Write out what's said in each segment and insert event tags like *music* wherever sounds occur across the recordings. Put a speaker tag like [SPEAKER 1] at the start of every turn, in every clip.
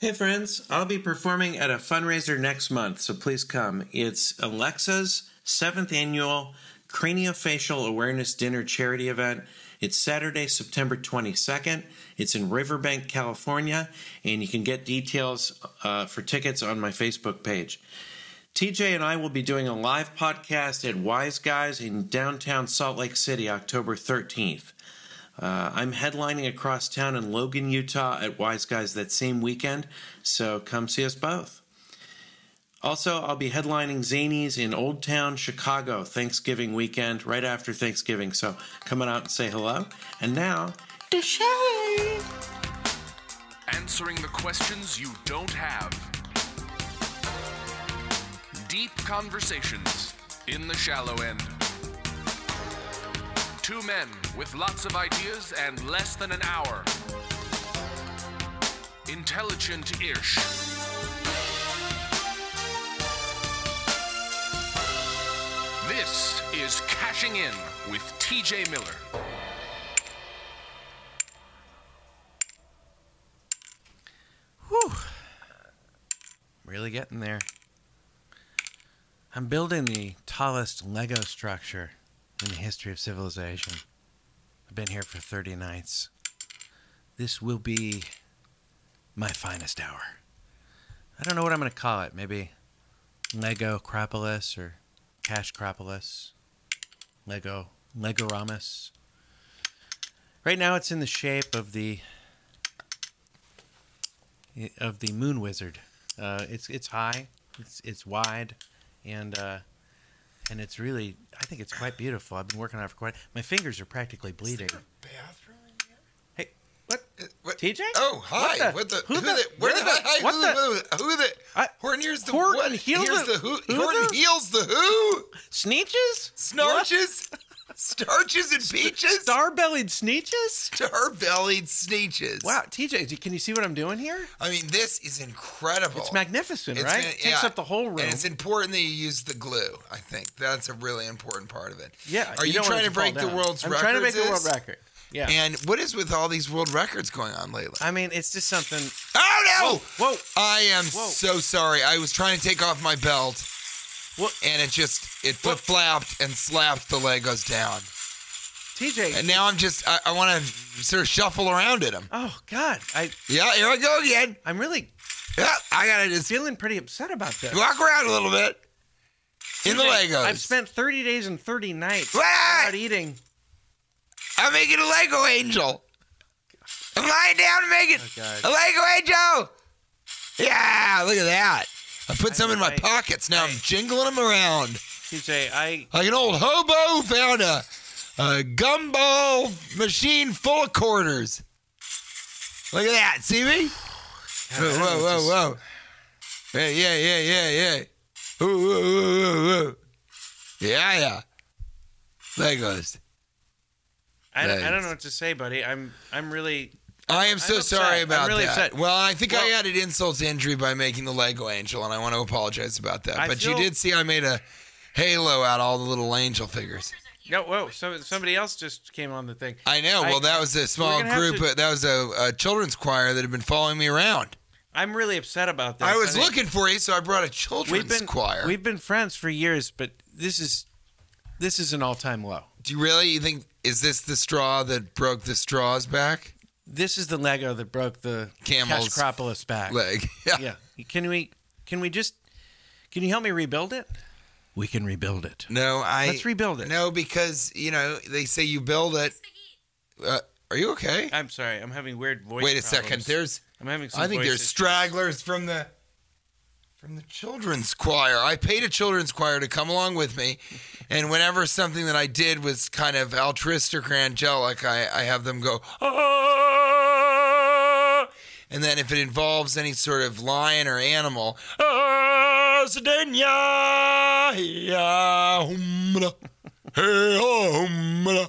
[SPEAKER 1] Hey friends, I'll be performing at a fundraiser next month, so please come. It's Alexa's seventh annual Craniofacial Awareness Dinner charity event. It's Saturday, September 22nd. It's in Riverbank, California, and you can get details uh, for tickets on my Facebook page. TJ and I will be doing a live podcast at Wise Guys in downtown Salt Lake City, October 13th. Uh, I'm headlining across town in Logan, Utah at Wise Guys that same weekend, so come see us both. Also, I'll be headlining Zanies in Old Town, Chicago, Thanksgiving weekend, right after Thanksgiving. So come on out and say hello. And now, show.
[SPEAKER 2] Answering the questions you don't have. Deep conversations in the shallow end. Two men with lots of ideas and less than an hour. Intelligent ish. This is Cashing In with TJ Miller.
[SPEAKER 1] Whew. Really getting there. I'm building the tallest Lego structure in the history of civilization. I've been here for 30 nights. This will be my finest hour. I don't know what I'm going to call it. Maybe Lego Acropolis or Cash Acropolis. Lego Legoramus. Right now it's in the shape of the of the Moon Wizard. Uh, it's it's high, it's it's wide, and uh, and it's really I think it's quite beautiful. I've been working on it for quite. My fingers are practically bleeding.
[SPEAKER 3] bathroom in here?
[SPEAKER 1] Hey, what?
[SPEAKER 3] Uh, what?
[SPEAKER 1] TJ?
[SPEAKER 3] Oh, hi.
[SPEAKER 1] What
[SPEAKER 3] What
[SPEAKER 1] the-
[SPEAKER 3] the?
[SPEAKER 1] who the-
[SPEAKER 3] the? Where the?
[SPEAKER 1] the-
[SPEAKER 3] hi,
[SPEAKER 1] what
[SPEAKER 3] who
[SPEAKER 1] the-
[SPEAKER 3] the? Who the?
[SPEAKER 1] I-
[SPEAKER 3] here's the what?
[SPEAKER 1] heals the-
[SPEAKER 3] the who?
[SPEAKER 1] who
[SPEAKER 3] Horton
[SPEAKER 1] the-
[SPEAKER 3] heals the who?
[SPEAKER 1] Sneetches?
[SPEAKER 3] Snarches, starches and peaches.
[SPEAKER 1] Star-bellied Sneetches?
[SPEAKER 3] Star-bellied Sneetches.
[SPEAKER 1] Wow, TJ, can you see what I'm doing here?
[SPEAKER 3] I mean, this is incredible.
[SPEAKER 1] It's magnificent,
[SPEAKER 3] It's
[SPEAKER 1] right? It takes
[SPEAKER 3] yeah.
[SPEAKER 1] up the whole room.
[SPEAKER 3] And it's important that you use the glue. I think that's a really important part of it.
[SPEAKER 1] yeah.
[SPEAKER 3] Are you,
[SPEAKER 1] don't want
[SPEAKER 3] trying
[SPEAKER 1] it
[SPEAKER 3] to break the
[SPEAKER 1] down.
[SPEAKER 3] world's
[SPEAKER 1] I'm
[SPEAKER 3] record?
[SPEAKER 1] trying to make the world record. Yeah.
[SPEAKER 3] And what is with all these world records going on lately?
[SPEAKER 1] I mean, it's just something.
[SPEAKER 3] Oh no!
[SPEAKER 1] Whoa, whoa.
[SPEAKER 3] I am
[SPEAKER 1] Whoa.
[SPEAKER 3] so sorry. I was trying to take off my belt,
[SPEAKER 1] What?
[SPEAKER 3] and it just it flip flapped and slapped the Legos down.
[SPEAKER 1] TJ.
[SPEAKER 3] And now I'm just I, I want to sort of shuffle around in them.
[SPEAKER 1] oh God, I
[SPEAKER 3] Yeah, here I go again.
[SPEAKER 1] I'm really
[SPEAKER 3] Yeah, I gotta just
[SPEAKER 1] feeling pretty upset about this.
[SPEAKER 3] walk around a little bit in the Legos.
[SPEAKER 1] I've spent 30 days and 30 nights
[SPEAKER 3] What?
[SPEAKER 1] without eating.
[SPEAKER 3] I'm making a Lego angel. I'm lying down and making
[SPEAKER 1] Oh, God.
[SPEAKER 3] a Lego angel. Yeah, look at that. I put some in my
[SPEAKER 1] I-
[SPEAKER 3] pockets. Now I'm jingling them around.
[SPEAKER 1] TJ, I
[SPEAKER 3] Like an old hobo found a, a gumball machine full of quarters. Look at that. See me? Whoa, whoa, whoa,
[SPEAKER 1] just-
[SPEAKER 3] whoa. Yeah, yeah, yeah, yeah, yeah. Whoa, whoa, whoa, whoa, whoa. Yeah, yeah. Legos.
[SPEAKER 1] I, I don't know what to say, buddy. I'm I'm really
[SPEAKER 3] I am so
[SPEAKER 1] I'm
[SPEAKER 3] sorry
[SPEAKER 1] I'm
[SPEAKER 3] about
[SPEAKER 1] really
[SPEAKER 3] that.
[SPEAKER 1] upset.
[SPEAKER 3] Well, I think I added insult to injury by making the Lego angel, and I want to apologize about that.
[SPEAKER 1] I
[SPEAKER 3] but
[SPEAKER 1] feel-
[SPEAKER 3] you did see I made a halo out of all the little angel figures.
[SPEAKER 1] no. Whoa, so, somebody else just came on the thing.
[SPEAKER 3] I know.
[SPEAKER 1] I-
[SPEAKER 3] well, that was a small group.
[SPEAKER 1] to-
[SPEAKER 3] that was a, a children's choir that had been following me around.
[SPEAKER 1] I'm really upset about this.
[SPEAKER 3] I was
[SPEAKER 1] think
[SPEAKER 3] looking for you, so I brought a
[SPEAKER 1] We've been
[SPEAKER 3] choir.
[SPEAKER 1] We've been friends for years, but this is this is an all time low.
[SPEAKER 3] Do you really? You think is this the straw that broke the straw's back
[SPEAKER 1] This is the Lego that broke the
[SPEAKER 3] Camel's
[SPEAKER 1] Cashcropolis back.
[SPEAKER 3] leg? *laughs* Yeah.
[SPEAKER 1] Yeah. Can we can we just can you help me rebuild it? We can rebuild it.
[SPEAKER 3] No, I.
[SPEAKER 1] Let's rebuild it.
[SPEAKER 3] No, because you know they say you build it. Uh, are you okay?
[SPEAKER 1] I'm sorry. I'm having weird voice.
[SPEAKER 3] Wait a
[SPEAKER 1] problems.
[SPEAKER 3] second. There's.
[SPEAKER 1] I'm having some
[SPEAKER 3] I think
[SPEAKER 1] voice
[SPEAKER 3] there's
[SPEAKER 1] issues.
[SPEAKER 3] stragglers from the from the children's choir. I paid a children's choir to come along with me, and whenever something that I did was kind of altruistic or angelic, I, I have them go. "Ah," And then if it involves any sort of lion or animal, "Ah, Sedenya, hiya, humla, hey,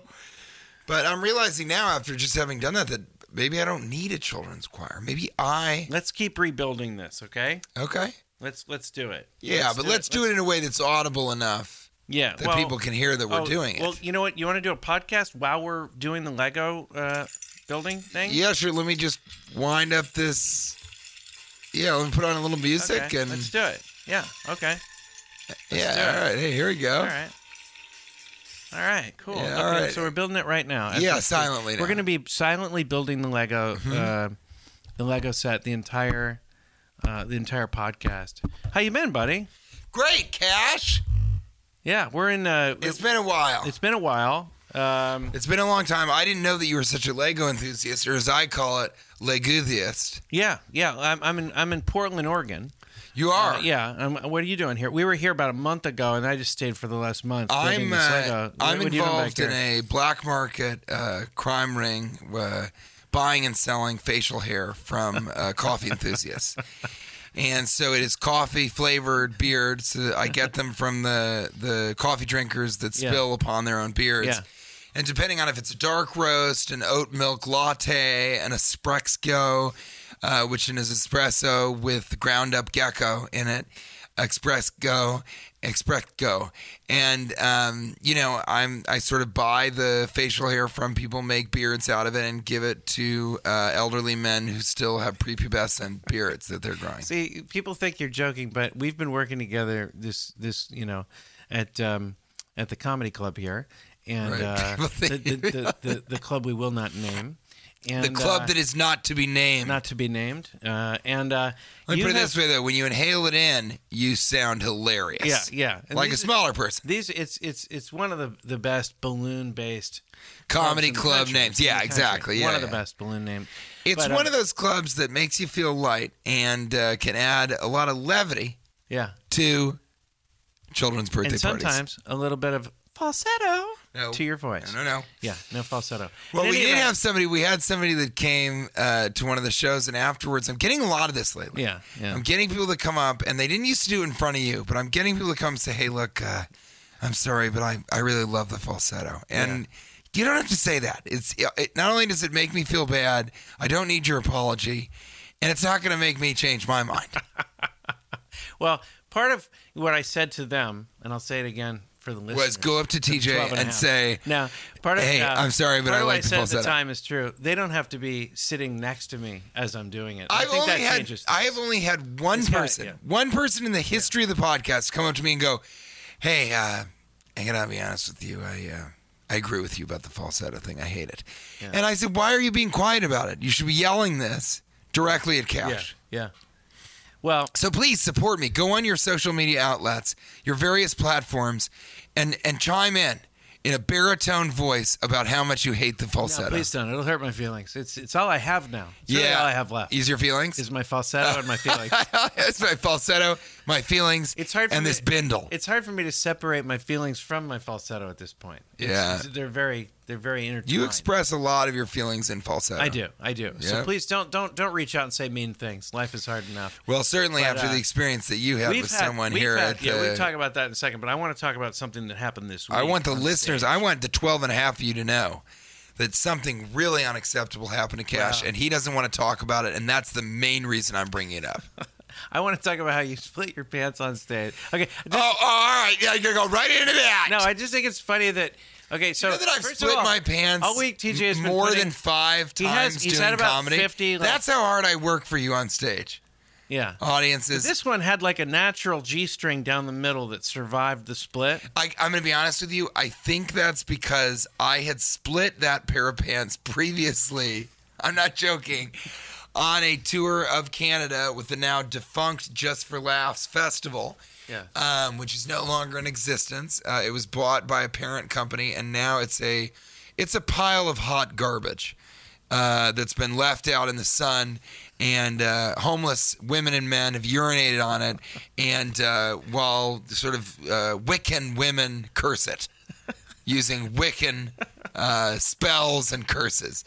[SPEAKER 3] but I'm realizing now after just having done that that maybe I don't need a children's choir. Maybe I
[SPEAKER 1] Let's keep rebuilding this, okay?
[SPEAKER 3] okay.
[SPEAKER 1] Let's let's do it.
[SPEAKER 3] Yeah, but let's do it in a way that's audible enough
[SPEAKER 1] Yeah,
[SPEAKER 3] that
[SPEAKER 1] well,
[SPEAKER 3] people can hear that we're
[SPEAKER 1] oh,
[SPEAKER 3] doing it.
[SPEAKER 1] Well, you know what? You want to do a podcast while we're doing the Lego uh, building thing?
[SPEAKER 3] yeah, sure. Let me just wind up this Yeah, let me put on a little music
[SPEAKER 1] Okay,
[SPEAKER 3] and
[SPEAKER 1] let's do it. Yeah. Okay.
[SPEAKER 3] yeah.
[SPEAKER 1] do it.
[SPEAKER 3] All right. Hey, here we go.
[SPEAKER 1] All right. All right, cool.
[SPEAKER 3] Yeah,
[SPEAKER 1] okay,
[SPEAKER 3] all right.
[SPEAKER 1] so we're building it right now.
[SPEAKER 3] Yeah, silently
[SPEAKER 1] We're.
[SPEAKER 3] Mm-hmm.
[SPEAKER 1] going to be silently building the Lego, uh, the Lego set, the entire, uh, the entire podcast. How you been, buddy?
[SPEAKER 3] Great, Cash.
[SPEAKER 1] Yeah, we're in. Uh,
[SPEAKER 3] It's been a while.
[SPEAKER 1] it's been a while. Um,
[SPEAKER 3] It's been a long time. I didn't know that you were such a Lego enthusiast, or as I call it, Leguthiast.
[SPEAKER 1] yeah, yeah. I'm, I'm in. I'm in Portland, Oregon.
[SPEAKER 3] You are.
[SPEAKER 1] Uh, yeah. Um, what are you doing here? We were here about a month ago, and I just stayed for the last month. building
[SPEAKER 3] I'm
[SPEAKER 1] this
[SPEAKER 3] uh,
[SPEAKER 1] Lego.
[SPEAKER 3] I'm
[SPEAKER 1] What are you doing back
[SPEAKER 3] involved in
[SPEAKER 1] here?
[SPEAKER 3] a black market uh, crime ring, uh, buying and selling facial hair from uh, coffee enthusiasts. And so it is coffee flavored beards. So I get them from the, the coffee drinkers that
[SPEAKER 1] Yeah.
[SPEAKER 3] spill upon their own beards.
[SPEAKER 1] Yeah.
[SPEAKER 3] And depending on if it's a dark roast, an oat milk latte, an espresso, uh, which is espresso with ground up gecko in it, espresso, espresso, and um, you know I'm I sort of buy the facial hair from people, make beards out of it, and give it to uh, elderly men who still have prepubescent beards that they're growing.
[SPEAKER 1] See, people think you're joking, but we've been working together this this you know at um, at the comedy club here, and
[SPEAKER 3] Right.
[SPEAKER 1] uh, *laughs* the, the, the the club we will not name, and
[SPEAKER 3] the club
[SPEAKER 1] uh,
[SPEAKER 3] that is not to be named.
[SPEAKER 1] not to be named, uh, and uh,
[SPEAKER 3] Let me put it
[SPEAKER 1] have-
[SPEAKER 3] this way though: when you inhale it in, you sound hilarious.
[SPEAKER 1] Yeah, yeah. And
[SPEAKER 3] like a smaller person.
[SPEAKER 1] These it's it's it's one of the the best balloon based
[SPEAKER 3] Comedy club names. Yeah, exactly. Yeah,
[SPEAKER 1] one of the best balloon names.
[SPEAKER 3] It's
[SPEAKER 1] But,
[SPEAKER 3] one
[SPEAKER 1] um,
[SPEAKER 3] of those clubs that makes you feel light and uh, can add a lot of levity
[SPEAKER 1] Yeah,
[SPEAKER 3] to children's birthday
[SPEAKER 1] and
[SPEAKER 3] parties.
[SPEAKER 1] sometimes a little bit of falsetto
[SPEAKER 3] No.
[SPEAKER 1] to your voice.
[SPEAKER 3] No, no, no.
[SPEAKER 1] Yeah, no falsetto.
[SPEAKER 3] Well, we did
[SPEAKER 1] event-
[SPEAKER 3] have somebody. We had somebody that came uh, to one of the shows, and afterwards, I'm getting a lot of this lately.
[SPEAKER 1] Yeah, yeah.
[SPEAKER 3] I'm getting people to come up, and they didn't used to do it in front of you, but I'm getting people to come and say, "Hey, look, uh, I'm sorry, but I, I really love the falsetto." And you don't have to say that. It's it, not only does it make me feel bad, I don't need your apology, and it's not going to make me change my mind. *laughs*
[SPEAKER 1] Well, part of what I said to them, and I'll say it again for the listeners,
[SPEAKER 3] Was go up to TJ
[SPEAKER 1] 12
[SPEAKER 3] and, say,
[SPEAKER 1] now, part of
[SPEAKER 3] "Hey,
[SPEAKER 1] uh,
[SPEAKER 3] I'm sorry, but I like the
[SPEAKER 1] said at the time is true. They don't have to be sitting next to me as I'm doing it. I
[SPEAKER 3] I've
[SPEAKER 1] think
[SPEAKER 3] only
[SPEAKER 1] that
[SPEAKER 3] had. I have only had one
[SPEAKER 1] guy,
[SPEAKER 3] person,
[SPEAKER 1] yeah.
[SPEAKER 3] one person in the history of the podcast come up to me and go, "Hey, uh, I gotta be honest with you. I uh, I agree with you about the falsetto thing. I hate it." And I said, "Why are you being quiet about it? You should be yelling this directly at
[SPEAKER 1] yeah,
[SPEAKER 3] Cash."
[SPEAKER 1] yeah. Well,
[SPEAKER 3] So please support me. Go on your social media outlets, your various platforms, and and chime in in a baritone voice about how much you hate the
[SPEAKER 1] no,
[SPEAKER 3] falsetto.
[SPEAKER 1] please don't. It'll hurt my feelings. It's it's all I have now. It's really
[SPEAKER 3] yeah,
[SPEAKER 1] all I have left
[SPEAKER 3] Ease your feelings.
[SPEAKER 1] is my falsetto and my feelings. *laughs*
[SPEAKER 3] That's my falsetto, my feelings,
[SPEAKER 1] It's hard for
[SPEAKER 3] and
[SPEAKER 1] me-
[SPEAKER 3] this bindle.
[SPEAKER 1] It's hard for me to separate my feelings from my falsetto at this point. It's-
[SPEAKER 3] Yeah.
[SPEAKER 1] they're very they're very intertwined.
[SPEAKER 3] You express a lot of your feelings in falsetto.
[SPEAKER 1] I do, I do. So please don't don't don't reach out and say mean things. Life is hard enough.
[SPEAKER 3] Well, certainly
[SPEAKER 1] But,
[SPEAKER 3] after
[SPEAKER 1] uh,
[SPEAKER 3] the experience that you had with
[SPEAKER 1] had-
[SPEAKER 3] someone here
[SPEAKER 1] had-
[SPEAKER 3] at
[SPEAKER 1] yeah,
[SPEAKER 3] the,
[SPEAKER 1] we'll talk about that in a second. But I want to talk about something that happened this week.
[SPEAKER 3] I want the listeners,
[SPEAKER 1] stage.
[SPEAKER 3] I want the 12 and a half of you to know that something really unacceptable happened to Cash,
[SPEAKER 1] Wow.
[SPEAKER 3] and he doesn't want to talk about it, and that's the main reason I'm bringing it up. *laughs*
[SPEAKER 1] I want to talk about how you split your pants on stage. Okay.
[SPEAKER 3] oh,
[SPEAKER 1] just-
[SPEAKER 3] oh, all right. Yeah, you're going to go right into that.
[SPEAKER 1] no, I just think it's funny that. Okay, so
[SPEAKER 3] you know that I've split
[SPEAKER 1] all,
[SPEAKER 3] my pants
[SPEAKER 1] all week. TJ has been
[SPEAKER 3] more
[SPEAKER 1] putting-
[SPEAKER 3] than five
[SPEAKER 1] He
[SPEAKER 3] times
[SPEAKER 1] has- he's
[SPEAKER 3] doing
[SPEAKER 1] had about
[SPEAKER 3] comedy.
[SPEAKER 1] 50, like-
[SPEAKER 3] That's how hard I work for you on stage.
[SPEAKER 1] yeah.
[SPEAKER 3] Audiences,
[SPEAKER 1] This one had like a natural G string down the middle that survived the split.
[SPEAKER 3] I, I'm going to be honest with you. I think that's because I had split that pair of pants previously. I'm not joking. On a tour of Canada with the now defunct Just for Laughs festival,
[SPEAKER 1] Yeah.
[SPEAKER 3] um, which is no longer in existence. Uh, it was bought by a parent company, and now it's a it's a pile of hot garbage uh, that's been left out in the sun, and uh, homeless women and men have urinated on it, and uh, while sort of uh, Wiccan women curse it using Wiccan uh, spells and curses.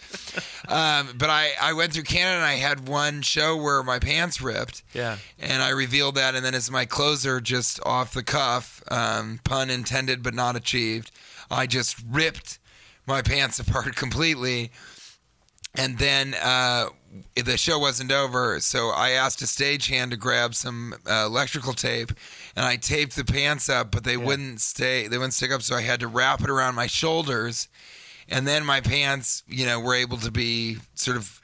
[SPEAKER 3] Um, but I, I went through Canada and I had one show where my pants ripped.
[SPEAKER 1] Yeah.
[SPEAKER 3] And I revealed that, and then as my closer, just off the cuff, um, pun intended but not achieved, I just ripped my pants apart completely. And then uh, the show wasn't over, so I asked a stagehand to grab some uh, electrical tape, and I taped the pants up, but they wouldn't stay. They wouldn't stick up, so I had to wrap it around my shoulders, and then my pants, you know, were able to be sort of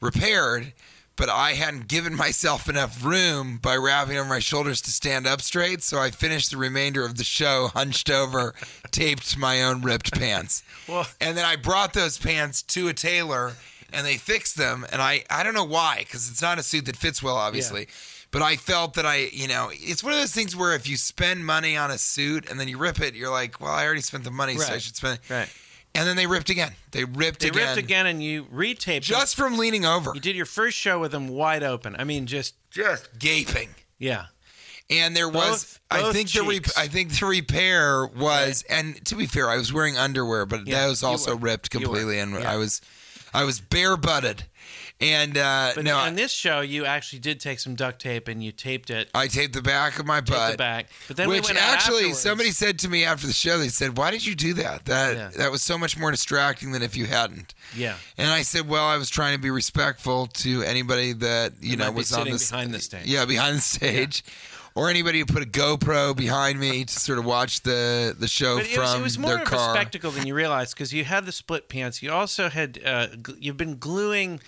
[SPEAKER 3] repaired. but I hadn't given *laughs* myself enough room by wrapping over my shoulders to stand up straight. So I finished the remainder of the show hunched over, taped to my own ripped pants. *laughs*
[SPEAKER 1] Well-
[SPEAKER 3] and then I brought those pants to a tailor and they fixed them. And I, I don't know why, because it's not a suit that fits well, obviously. But I felt that I, you know, it's one of those things where if you spend money on a suit and then you rip it, you're like, well, I already spent the money, so I should spend.
[SPEAKER 1] Right.
[SPEAKER 3] And then they ripped again. They ripped
[SPEAKER 1] They
[SPEAKER 3] again.
[SPEAKER 1] ripped again, and you retaped.
[SPEAKER 3] Just from leaning over,
[SPEAKER 1] you did your first show with them wide open. I mean, just
[SPEAKER 3] just gaping.
[SPEAKER 1] yeah.
[SPEAKER 3] And there
[SPEAKER 1] Both-
[SPEAKER 3] was, I
[SPEAKER 1] both
[SPEAKER 3] think the re- I think the repair was, and to be fair, I was wearing underwear, but
[SPEAKER 1] Yeah,
[SPEAKER 3] that was also ripped completely, and
[SPEAKER 1] Yeah.
[SPEAKER 3] I was, I was bare butted, and uh,
[SPEAKER 1] But
[SPEAKER 3] no,
[SPEAKER 1] on this show, you actually did take some duct tape and you taped it.
[SPEAKER 3] I taped the back of my butt.
[SPEAKER 1] the back. But then we
[SPEAKER 3] Which
[SPEAKER 1] went
[SPEAKER 3] actually, somebody said to me after the show, they said, "Why did you do that? That
[SPEAKER 1] Yeah.
[SPEAKER 3] that was so much more distracting than if you hadn't."
[SPEAKER 1] Yeah.
[SPEAKER 3] And I said, "Well, I was trying to be respectful to anybody that you
[SPEAKER 1] That
[SPEAKER 3] know was on this
[SPEAKER 1] behind the stage.
[SPEAKER 3] Yeah, behind the stage, or anybody who put a GoPro behind me to sort of watch the the show
[SPEAKER 1] But it
[SPEAKER 3] from
[SPEAKER 1] was, it was more
[SPEAKER 3] their
[SPEAKER 1] of
[SPEAKER 3] car.
[SPEAKER 1] a spectacle than you realized because you had the split pants. You also had uh, gl- you've been gluing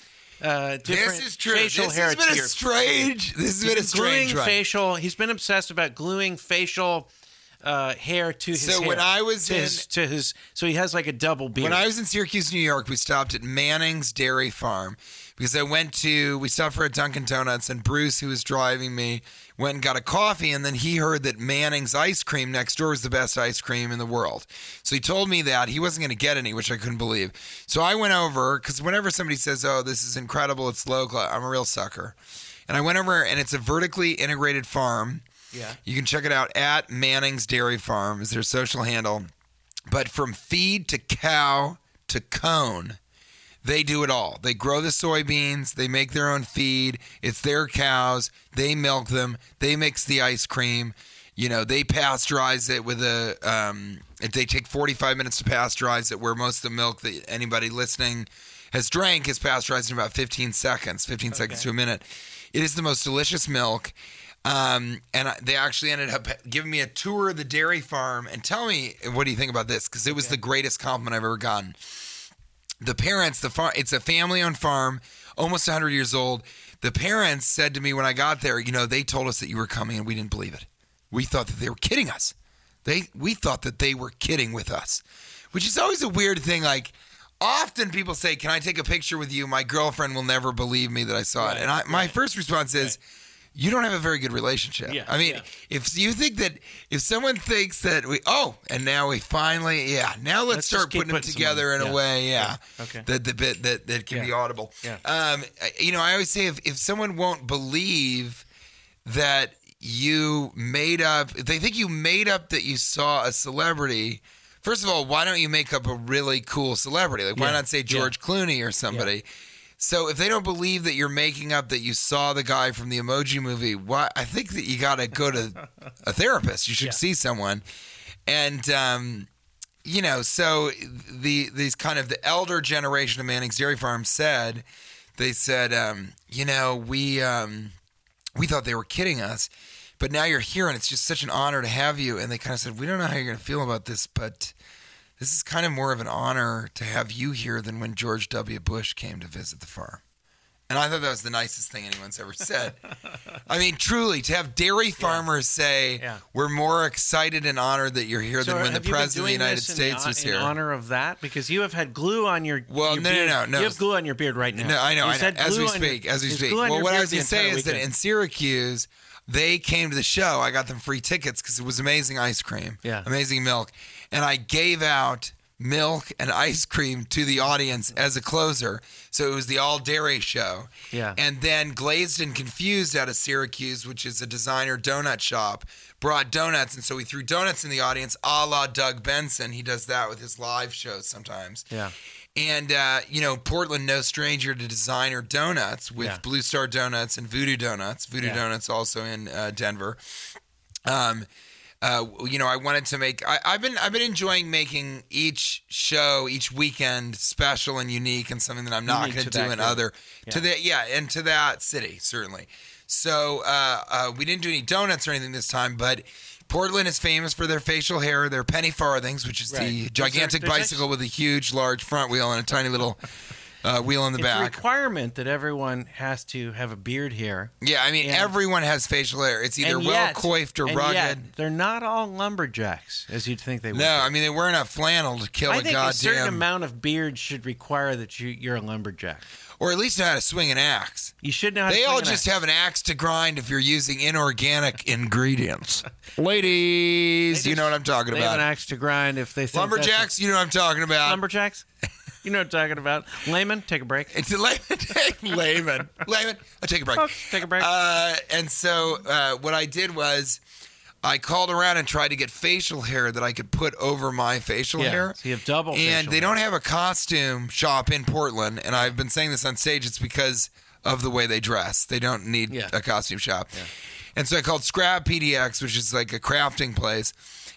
[SPEAKER 1] uh, different
[SPEAKER 3] This is true.
[SPEAKER 1] facial
[SPEAKER 3] this
[SPEAKER 1] hair
[SPEAKER 3] has been a strange. This has been a strange
[SPEAKER 1] gluing facial. He's been obsessed about gluing facial uh, hair to his
[SPEAKER 3] So
[SPEAKER 1] hair.
[SPEAKER 3] when I was
[SPEAKER 1] to
[SPEAKER 3] in-
[SPEAKER 1] his, to his, so he has like a double beard.
[SPEAKER 3] When I was in Syracuse, New York, we stopped at Manning's Dairy Farm because I went to, we stopped for a Dunkin' Donuts, and Bruce, who was driving me, went and got a coffee, and then he heard that Manning's ice cream next door was the best ice cream in the world. So he told me that he wasn't going to get any, which I couldn't believe. So I went over because whenever somebody says, "Oh, this is incredible," it's local. I'm a real sucker, and I went over, and it's a vertically integrated farm.
[SPEAKER 1] yeah.
[SPEAKER 3] You can check it out at Manning's Dairy Farm is their social handle. But from feed to cow to cone, they do it all. They grow the soybeans, they make their own feed, it's their cows, they milk them, they mix the ice cream, you know, they pasteurize it with a um they take 45 minutes to pasteurize it where most of the milk that anybody listening has drank is pasteurized in about 15 seconds, 15 seconds to a minute. It is the most delicious milk. Um, and I, they actually ended up giving me a tour of the dairy farm and tell me what do you think about this because it was the greatest compliment I've ever gotten. The parents, the farm, it's a family-owned farm, almost 100 years old. The parents said to me when I got there, you know, they told us that you were coming and we didn't believe it. We thought that they were kidding us. They we thought that they were kidding with us, which is always a weird thing. Like often people say, "Can I take a picture with you?" My girlfriend will never believe me that I saw
[SPEAKER 1] Right,
[SPEAKER 3] it, and I, my
[SPEAKER 1] right.
[SPEAKER 3] first response is. You don't have a very good relationship.
[SPEAKER 1] Yeah,
[SPEAKER 3] I mean,
[SPEAKER 1] yeah.
[SPEAKER 3] if you think that if someone thinks that we oh, and now we finally yeah, now let's,
[SPEAKER 1] Let's
[SPEAKER 3] start
[SPEAKER 1] keep
[SPEAKER 3] putting them together in
[SPEAKER 1] Yeah.
[SPEAKER 3] a way, yeah.
[SPEAKER 1] Okay.
[SPEAKER 3] that the bit that that can be audible.
[SPEAKER 1] Yeah.
[SPEAKER 3] Um, you know, I always say if if someone won't believe that you made up they think you made up that you saw a celebrity first of all why don't you make up a really cool celebrity like why not say george clooney or somebody so if they don't believe that you're making up that you saw the guy from the emoji movie why i think that you got to go to a therapist you should
[SPEAKER 1] Yeah.
[SPEAKER 3] see someone and um you know so the these kind of the elder generation of manning's dairy farm said they said um you know we um we thought they were kidding us, but now you're here and it's just such an honor to have you. And they kind of said, we don't know how you're going to feel about this, but this is kind of more of an honor to have you here than when George W. Bush came to visit the farm. And I thought that was the nicest thing anyone's ever said. *laughs* I mean, truly, to have dairy farmers say,
[SPEAKER 1] Yeah.
[SPEAKER 3] we're more excited and honored that you're here
[SPEAKER 1] So
[SPEAKER 3] than when the
[SPEAKER 1] have you been
[SPEAKER 3] President of the United
[SPEAKER 1] this in
[SPEAKER 3] States was
[SPEAKER 1] in
[SPEAKER 3] here.
[SPEAKER 1] In honor of that because you have had glue on your
[SPEAKER 3] Well,
[SPEAKER 1] your
[SPEAKER 3] no, no,
[SPEAKER 1] beard.
[SPEAKER 3] no, no.
[SPEAKER 1] You have glue on your beard right now.
[SPEAKER 3] No, I know. I know. As we
[SPEAKER 1] on your-
[SPEAKER 3] speak, as we speak. Well, what I was going to say is that in Syracuse, they came to the show. I got them free tickets because it was amazing ice cream,
[SPEAKER 1] Yeah.
[SPEAKER 3] amazing milk, and I gave out milk and ice cream to the audience as a closer. So it was the all dairy show.
[SPEAKER 1] Yeah.
[SPEAKER 3] And then Glazed and Confused out of Syracuse, which is a designer donut shop, brought donuts, and so we threw donuts in the audience, a la Doug Benson. He does that with his live shows sometimes.
[SPEAKER 1] Yeah.
[SPEAKER 3] And uh, you know, Portland, no stranger to designer donuts with
[SPEAKER 1] Yeah.
[SPEAKER 3] Blue Star Donuts and Voodoo Donuts. Voodoo
[SPEAKER 1] Yeah.
[SPEAKER 3] Donuts also in uh, Denver. Um, uh, you know, I wanted to make. I, I've been I've been enjoying making each show, each weekend special and unique, and something that I'm not going
[SPEAKER 1] to
[SPEAKER 3] to do in other to
[SPEAKER 1] Yeah.
[SPEAKER 3] the yeah, and to that city certainly. So uh, uh, we didn't do any donuts or anything this time, but. Portland is famous for their facial hair, their penny farthings, which is the
[SPEAKER 1] Right. There's-
[SPEAKER 3] gigantic bicycle with a huge, large front wheel and a tiny little uh, wheel in the
[SPEAKER 1] it's a
[SPEAKER 3] back.
[SPEAKER 1] requirement that everyone has to have a beard here.
[SPEAKER 3] yeah, I mean
[SPEAKER 1] and-
[SPEAKER 3] everyone has facial hair. It's either well coiffed or
[SPEAKER 1] and
[SPEAKER 3] rugged.
[SPEAKER 1] they're not all lumberjacks, as you'd think they would.
[SPEAKER 3] no,
[SPEAKER 1] be.
[SPEAKER 3] I mean they wear enough flannel to kill
[SPEAKER 1] I
[SPEAKER 3] a
[SPEAKER 1] think a certain amount of beard should require that you, you're a lumberjack.
[SPEAKER 3] or at least know how to swing an axe.
[SPEAKER 1] You should know. How to
[SPEAKER 3] They all just
[SPEAKER 1] axe.
[SPEAKER 3] have an axe to grind if you're using inorganic *laughs* ingredients. Ladies,
[SPEAKER 1] They
[SPEAKER 3] you know what I'm talking about.
[SPEAKER 1] an axe to grind if they
[SPEAKER 3] Lumberjacks, you know what I'm talking about.
[SPEAKER 1] lumberjacks. *laughs* you know what I'm talking about. Layman, take a break.
[SPEAKER 3] It's a layman. *laughs* layman. Layman. I'll take a break.
[SPEAKER 1] Oh, take a break.
[SPEAKER 3] Uh, and so uh, what I did was I called around and tried to get facial hair that I could put over my facial
[SPEAKER 1] yeah,
[SPEAKER 3] hair.
[SPEAKER 1] so you have double.
[SPEAKER 3] and they
[SPEAKER 1] hair.
[SPEAKER 3] don't have a costume shop in Portland. And I've been saying this on stage. It's because of the way they dress. They don't need
[SPEAKER 1] Yeah.
[SPEAKER 3] a costume shop. And so I called Scrap PDX, which is like a crafting place.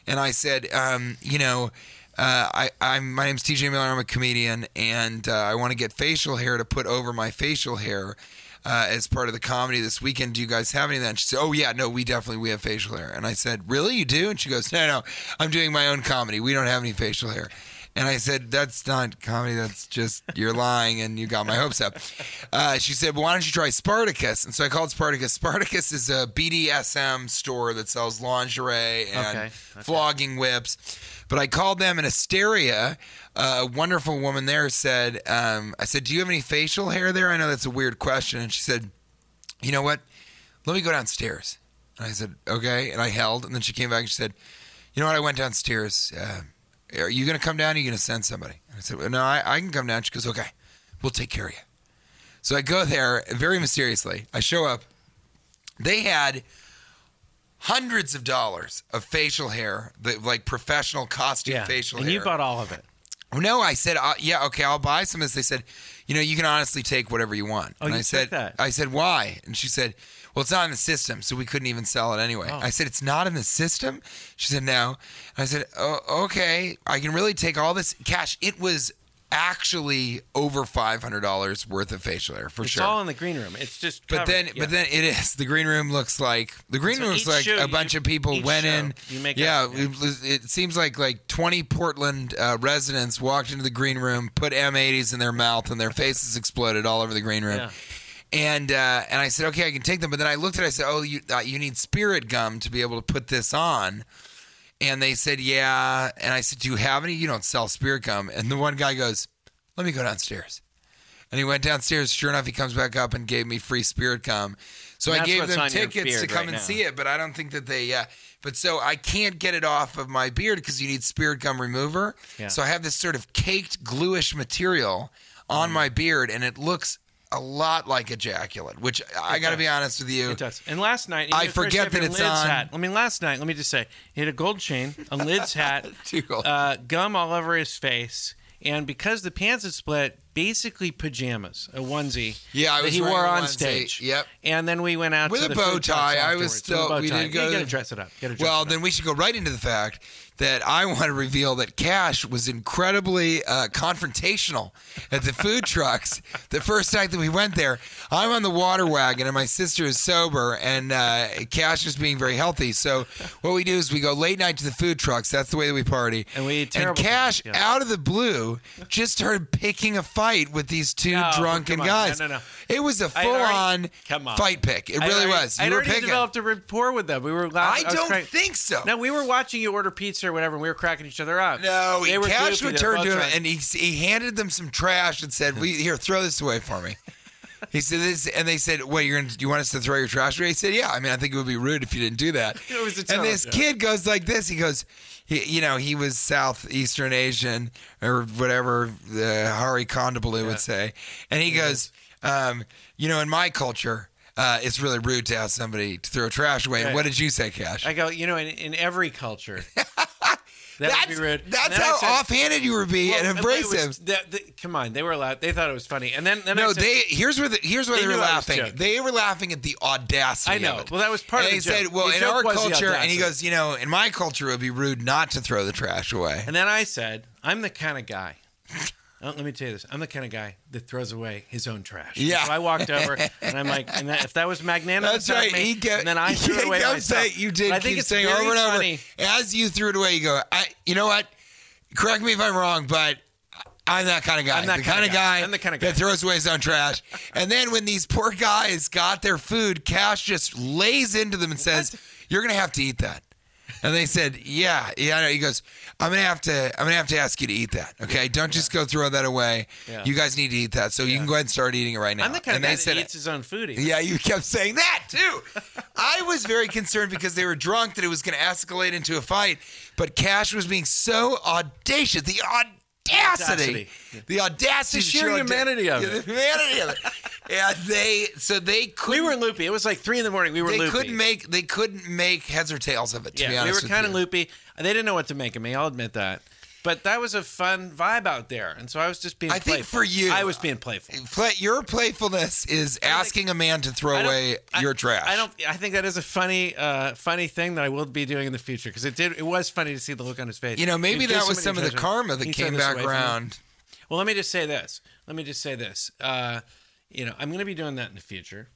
[SPEAKER 3] And I said, um, you know, uh, I, I'm my name's TJ Miller. I'm a comedian, and uh, I want to get facial hair to put over my facial hair. Uh, as part of the comedy this weekend, do you guys have any of that? And she said, "Oh yeah, no, we definitely we have facial hair." And I said, "Really, you do?" And she goes, "No, no, I'm doing my own comedy. We don't have any facial hair." And I said, "That's not comedy. That's just you're lying, and you got my hopes up." Uh, she said, "Well, why don't you try Spartacus?" And so I called Spartacus. Spartacus is a BDSM store that sells lingerie and
[SPEAKER 1] Okay, okay.
[SPEAKER 3] flogging whips. But I called them in Asteria. A wonderful woman there said, um, "I said, do you have any facial hair there?" I know that's a weird question, and she said, "You know what? Let me go downstairs." And I said, "Okay." And I held, and then she came back and she said, "You know what? I went downstairs. Uh, are you going to come down? Or are you going to send somebody?" And I said, well, "No, I, I can come down." She goes, "Okay, we'll take care of you." So I go there very mysteriously. I show up. They had hundreds of dollars of facial hair, the, like professional costume
[SPEAKER 1] yeah.
[SPEAKER 3] facial
[SPEAKER 1] and
[SPEAKER 3] hair.
[SPEAKER 1] And you bought all of it.
[SPEAKER 3] No, I said, uh, yeah, okay, I'll buy some of this. They said, you know, you can honestly take whatever you want.
[SPEAKER 1] Oh,
[SPEAKER 3] and
[SPEAKER 1] you
[SPEAKER 3] I said,
[SPEAKER 1] that.
[SPEAKER 3] I said, why? And she said, well, it's not in the system, so we couldn't even sell it anyway.
[SPEAKER 1] Oh.
[SPEAKER 3] I said, it's not in the system? She said, no. And I said, oh, okay, I can really take all this cash. It was actually over $500 worth of facial hair, for
[SPEAKER 1] It's
[SPEAKER 3] sure.
[SPEAKER 1] It's all in the green room. It's just.
[SPEAKER 3] But then,
[SPEAKER 1] Yeah.
[SPEAKER 3] but then it is. The green room looks like the green
[SPEAKER 1] So
[SPEAKER 3] room looks like
[SPEAKER 1] show
[SPEAKER 3] a
[SPEAKER 1] you-
[SPEAKER 3] bunch of people went
[SPEAKER 1] show
[SPEAKER 3] in.
[SPEAKER 1] you make
[SPEAKER 3] yeah,
[SPEAKER 1] up, yeah.
[SPEAKER 3] It, it seems like like twenty Portland uh, residents walked into the green room, put M80s in their mouth, and their faces exploded all over the green room.
[SPEAKER 1] Yeah.
[SPEAKER 3] And uh, and I said, okay, I can take them. But then I looked at it. I said, oh, you uh, you need spirit gum to be able to put this on. And they said, yeah. And I said, do you have any? You don't sell spirit gum. And the one guy goes, let me go downstairs. And he went downstairs. Sure enough, he comes back up and gave me free spirit gum. So I gave them tickets to come
[SPEAKER 1] right
[SPEAKER 3] and
[SPEAKER 1] now.
[SPEAKER 3] see it, but I don't think that they. Uh, but so I can't get it off of my beard because you need spirit gum remover.
[SPEAKER 1] Yeah.
[SPEAKER 3] So I have this sort of caked gluish material
[SPEAKER 1] Mm.
[SPEAKER 3] on my beard, and it looks a lot like ejaculate. Which I got to be honest with you.
[SPEAKER 1] It does. And last night,
[SPEAKER 3] I
[SPEAKER 1] you- of course, you
[SPEAKER 3] forget that it's
[SPEAKER 1] Lids
[SPEAKER 3] on.
[SPEAKER 1] Hat. I mean, last night, let me just say, he had a gold chain, a lids *laughs* hat, uh, gum all over his face, and because the pants had split, basically pajamas, a onesie.
[SPEAKER 3] Yeah, I
[SPEAKER 1] that he wore on
[SPEAKER 3] onesie.
[SPEAKER 1] stage.
[SPEAKER 3] Yep.
[SPEAKER 1] And then we went out
[SPEAKER 3] With
[SPEAKER 1] to
[SPEAKER 3] a
[SPEAKER 1] the
[SPEAKER 3] bow tie, I was
[SPEAKER 1] afterwards with a
[SPEAKER 3] still- we did go
[SPEAKER 1] You
[SPEAKER 3] to-
[SPEAKER 1] gotta dress it up. Dress
[SPEAKER 3] Well,
[SPEAKER 1] it up.
[SPEAKER 3] then we should go right into the fact that I want to reveal that Cash was incredibly uh, confrontational at the food *laughs* trucks. The first night that we went there, I'm on the water wagon and my sister is sober, and uh, Cash is being very healthy. So what we do is we go late night to the food trucks. That's the way that we party.
[SPEAKER 1] And we eat
[SPEAKER 3] And Cash,
[SPEAKER 1] things, yeah.
[SPEAKER 3] out of the blue, just started picking a fight with these two
[SPEAKER 1] No,
[SPEAKER 3] drunken guys.
[SPEAKER 1] No, no, no.
[SPEAKER 3] It was a
[SPEAKER 1] had already- on.
[SPEAKER 3] fight pick. It really
[SPEAKER 1] already-
[SPEAKER 3] was. You
[SPEAKER 1] I'd
[SPEAKER 3] were
[SPEAKER 1] already
[SPEAKER 3] picking.
[SPEAKER 1] developed a rapport with them. We were
[SPEAKER 3] I
[SPEAKER 1] laughing. was
[SPEAKER 3] don't
[SPEAKER 1] crying.
[SPEAKER 3] think so.
[SPEAKER 1] No, we were watching you order pizza or whatever, and we were cracking each other up.
[SPEAKER 3] No,
[SPEAKER 1] they were
[SPEAKER 3] Cash
[SPEAKER 1] goofy.
[SPEAKER 3] would turn to him and he, he handed them some trash and said, "We here, throw this away for me." *laughs* He said this, and they said, "What you're gonna? Do you want us to throw your trash away?" He said, "Yeah. I mean, I think it would be rude if you didn't do that." *laughs*
[SPEAKER 1] It was a
[SPEAKER 3] and this kid goes like this. He goes, he, you know, he was Southeastern Asian or whatever the Hari Kondabolu would say, and he goes, um, "You know, in my culture." Uh, it's really rude to ask somebody to throw trash away. And
[SPEAKER 1] Right.
[SPEAKER 3] what did you say, Cash?
[SPEAKER 1] I go, you know, in, in every culture, *laughs* that
[SPEAKER 3] that's
[SPEAKER 1] would be rude.
[SPEAKER 3] that's
[SPEAKER 1] And then I
[SPEAKER 3] how
[SPEAKER 1] said-
[SPEAKER 3] offhanded you were being
[SPEAKER 1] Well,
[SPEAKER 3] and embrace him.
[SPEAKER 1] was- the- the- come on, they were allowed. They thought it was funny, and then, then I
[SPEAKER 3] No,
[SPEAKER 1] said,
[SPEAKER 3] they here's where the here's where
[SPEAKER 1] They
[SPEAKER 3] they, were
[SPEAKER 1] knew I was
[SPEAKER 3] laughing. They were laughing at the audacity.
[SPEAKER 1] I know.
[SPEAKER 3] Of it.
[SPEAKER 1] Well, that was part
[SPEAKER 3] and
[SPEAKER 1] of the
[SPEAKER 3] he said,
[SPEAKER 1] joke.
[SPEAKER 3] "Well,
[SPEAKER 1] The
[SPEAKER 3] in our culture," and he goes, "You know, in my culture, it would be rude not to throw the trash away."
[SPEAKER 1] And then I said, I'm the kind of guy. Uh, let me tell you this. I'm the kind of guy that throws away his own trash.
[SPEAKER 3] Yeah.
[SPEAKER 1] So I walked over and I'm like, and that, if that was magnanimous,
[SPEAKER 3] That's right.
[SPEAKER 1] Me,
[SPEAKER 3] He kept,
[SPEAKER 1] and then I *laughs* threw it away myself.
[SPEAKER 3] saying, you did
[SPEAKER 1] But I think it's
[SPEAKER 3] saying over and over.
[SPEAKER 1] funny.
[SPEAKER 3] As you threw it away, you go, I, you know what? Correct me if I'm wrong, but I'm that kind of guy.
[SPEAKER 1] I'm that
[SPEAKER 3] the kind of
[SPEAKER 1] guy.
[SPEAKER 3] guy,
[SPEAKER 1] I'm the kinda guy that
[SPEAKER 3] throws away his own trash. and then when these poor guys got their food, Cash just lays into them and says, "You're gonna have to eat that." And they said, "Yeah, yeah." He goes, "I'm gonna have to. I'm gonna have to ask you to eat that. Okay, don't just go throw that away.
[SPEAKER 1] Yeah.
[SPEAKER 3] You guys need to eat that. So you can go ahead and start eating it right now."
[SPEAKER 1] I'm the kind
[SPEAKER 3] and
[SPEAKER 1] of guy
[SPEAKER 3] they
[SPEAKER 1] that
[SPEAKER 3] said,
[SPEAKER 1] eats his own food. even.
[SPEAKER 3] yeah, you kept saying that too. *laughs* I was very concerned because they were drunk that it was going to escalate into a fight, but Cash was being so audacious. The audacity,
[SPEAKER 1] Audacity.
[SPEAKER 3] the audacity,
[SPEAKER 1] The sheer humanity of it.
[SPEAKER 3] the humanity of it. Yeah, they so they
[SPEAKER 1] We
[SPEAKER 3] couldn't.
[SPEAKER 1] were loopy. It was like three in the morning. We were
[SPEAKER 3] they
[SPEAKER 1] loopy.
[SPEAKER 3] couldn't make they couldn't make heads or tails of it. To be
[SPEAKER 1] yeah, we were kind of loopy. They didn't know what to make of me. I'll admit that. But that was a fun vibe out there, and so I was just being.
[SPEAKER 3] I think for you-
[SPEAKER 1] I was being playful.
[SPEAKER 3] Play, your playfulness is asking a man to throw
[SPEAKER 1] I don't-
[SPEAKER 3] away
[SPEAKER 1] I-
[SPEAKER 3] your trash.
[SPEAKER 1] I don't. I think that is a funny, uh, funny thing that I will be doing in the future because it did. It was funny to see the look on his face.
[SPEAKER 3] You know, maybe
[SPEAKER 1] He
[SPEAKER 3] that was
[SPEAKER 1] so
[SPEAKER 3] some
[SPEAKER 1] many
[SPEAKER 3] of the karma that
[SPEAKER 1] He
[SPEAKER 3] came
[SPEAKER 1] this
[SPEAKER 3] back
[SPEAKER 1] away from me.
[SPEAKER 3] around.
[SPEAKER 1] Well, let me just say this. Let me just say this. Uh, you know, I'm going to be doing that in the future.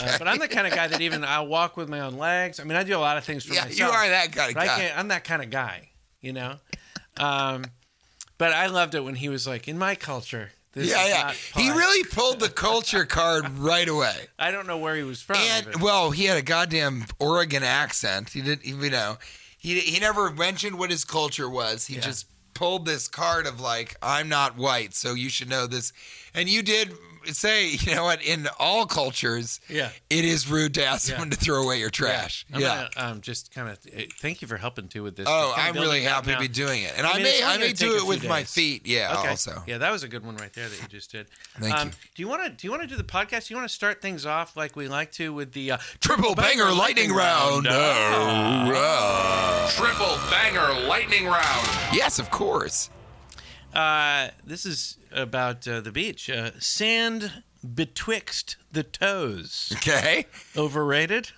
[SPEAKER 1] Uh, but I'm the kind of guy that even I'll walk with my own legs. I mean, I do a lot of things for
[SPEAKER 3] Yeah,
[SPEAKER 1] myself.
[SPEAKER 3] you are that kind of
[SPEAKER 1] I
[SPEAKER 3] guy.
[SPEAKER 1] can't, I'm that kind of guy, you know. Um, but I loved it when he was like, "In my culture, this
[SPEAKER 3] Yeah, yeah. He really pulled the culture card right away. *laughs*
[SPEAKER 1] I don't know where he was from.
[SPEAKER 3] And well, he had a goddamn Oregon accent. He didn't, you know, he he never mentioned what his culture was. He
[SPEAKER 1] Yeah.
[SPEAKER 3] just pulled this card of like, I'm not white, so you should know this. And you did say, *laughs* you know what? In all cultures,
[SPEAKER 1] Yeah.
[SPEAKER 3] it is rude to ask
[SPEAKER 1] Yeah.
[SPEAKER 3] someone to throw away your trash.
[SPEAKER 1] I'm
[SPEAKER 3] Yeah.
[SPEAKER 1] gonna, um, just kind of thank you for helping too with this.
[SPEAKER 3] Oh, I'm really
[SPEAKER 1] building that
[SPEAKER 3] happy to be doing it, and
[SPEAKER 1] I
[SPEAKER 3] I,
[SPEAKER 1] mean,
[SPEAKER 3] may I may do it
[SPEAKER 1] few
[SPEAKER 3] with my feet. Yeah,
[SPEAKER 1] Okay.
[SPEAKER 3] also.
[SPEAKER 1] Yeah, that was a good one right there that you just did.
[SPEAKER 3] Thank
[SPEAKER 1] um,
[SPEAKER 3] you.
[SPEAKER 1] Do you want to do you want to do the podcast? Do you want to start things off like we like to with the uh,
[SPEAKER 3] Triple banger lightning round. Oh, uh,
[SPEAKER 2] Triple banger lightning round.
[SPEAKER 3] yes, of course.
[SPEAKER 1] Uh, this is about uh, the beach. Uh, sand betwixt the toes.
[SPEAKER 3] Okay.
[SPEAKER 1] Overrated?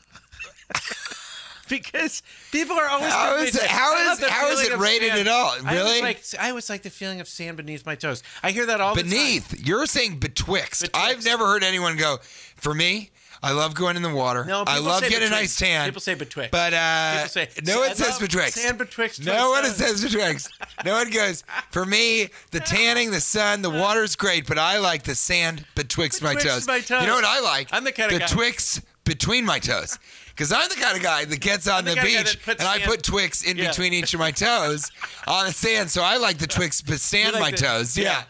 [SPEAKER 1] *laughs* because people are always
[SPEAKER 3] How is it- how
[SPEAKER 1] I
[SPEAKER 3] is- how is it rated
[SPEAKER 1] sand.
[SPEAKER 3] at all?
[SPEAKER 1] I
[SPEAKER 3] Really?
[SPEAKER 1] always like I always like the feeling of sand beneath my toes. I hear that all the time.
[SPEAKER 3] Beneath. You're saying betwixt.
[SPEAKER 1] Betwixt.
[SPEAKER 3] I've never heard anyone go, for me, I love going in the water.
[SPEAKER 1] No,
[SPEAKER 3] I love getting a nice tan.
[SPEAKER 1] People say betwixt.
[SPEAKER 3] But uh,
[SPEAKER 1] People say
[SPEAKER 3] no one says betwixt.
[SPEAKER 1] Sand betwixt.
[SPEAKER 3] No one says betwixt. No one goes, for me, the tanning, the sun, the water's great, but I like the sand betwixt, my, toes.
[SPEAKER 1] my toes.
[SPEAKER 3] You know what I like?
[SPEAKER 1] I'm the kind of guy-
[SPEAKER 3] Twix between my toes. Because I'm the kind of guy that gets on
[SPEAKER 1] the
[SPEAKER 3] the,
[SPEAKER 1] guy
[SPEAKER 3] beach and I put Twix in
[SPEAKER 1] Yeah.
[SPEAKER 3] between each of my toes on the sand. So I like the Twix but sand
[SPEAKER 1] like
[SPEAKER 3] my
[SPEAKER 1] the-
[SPEAKER 3] toes. yeah.
[SPEAKER 1] Yeah.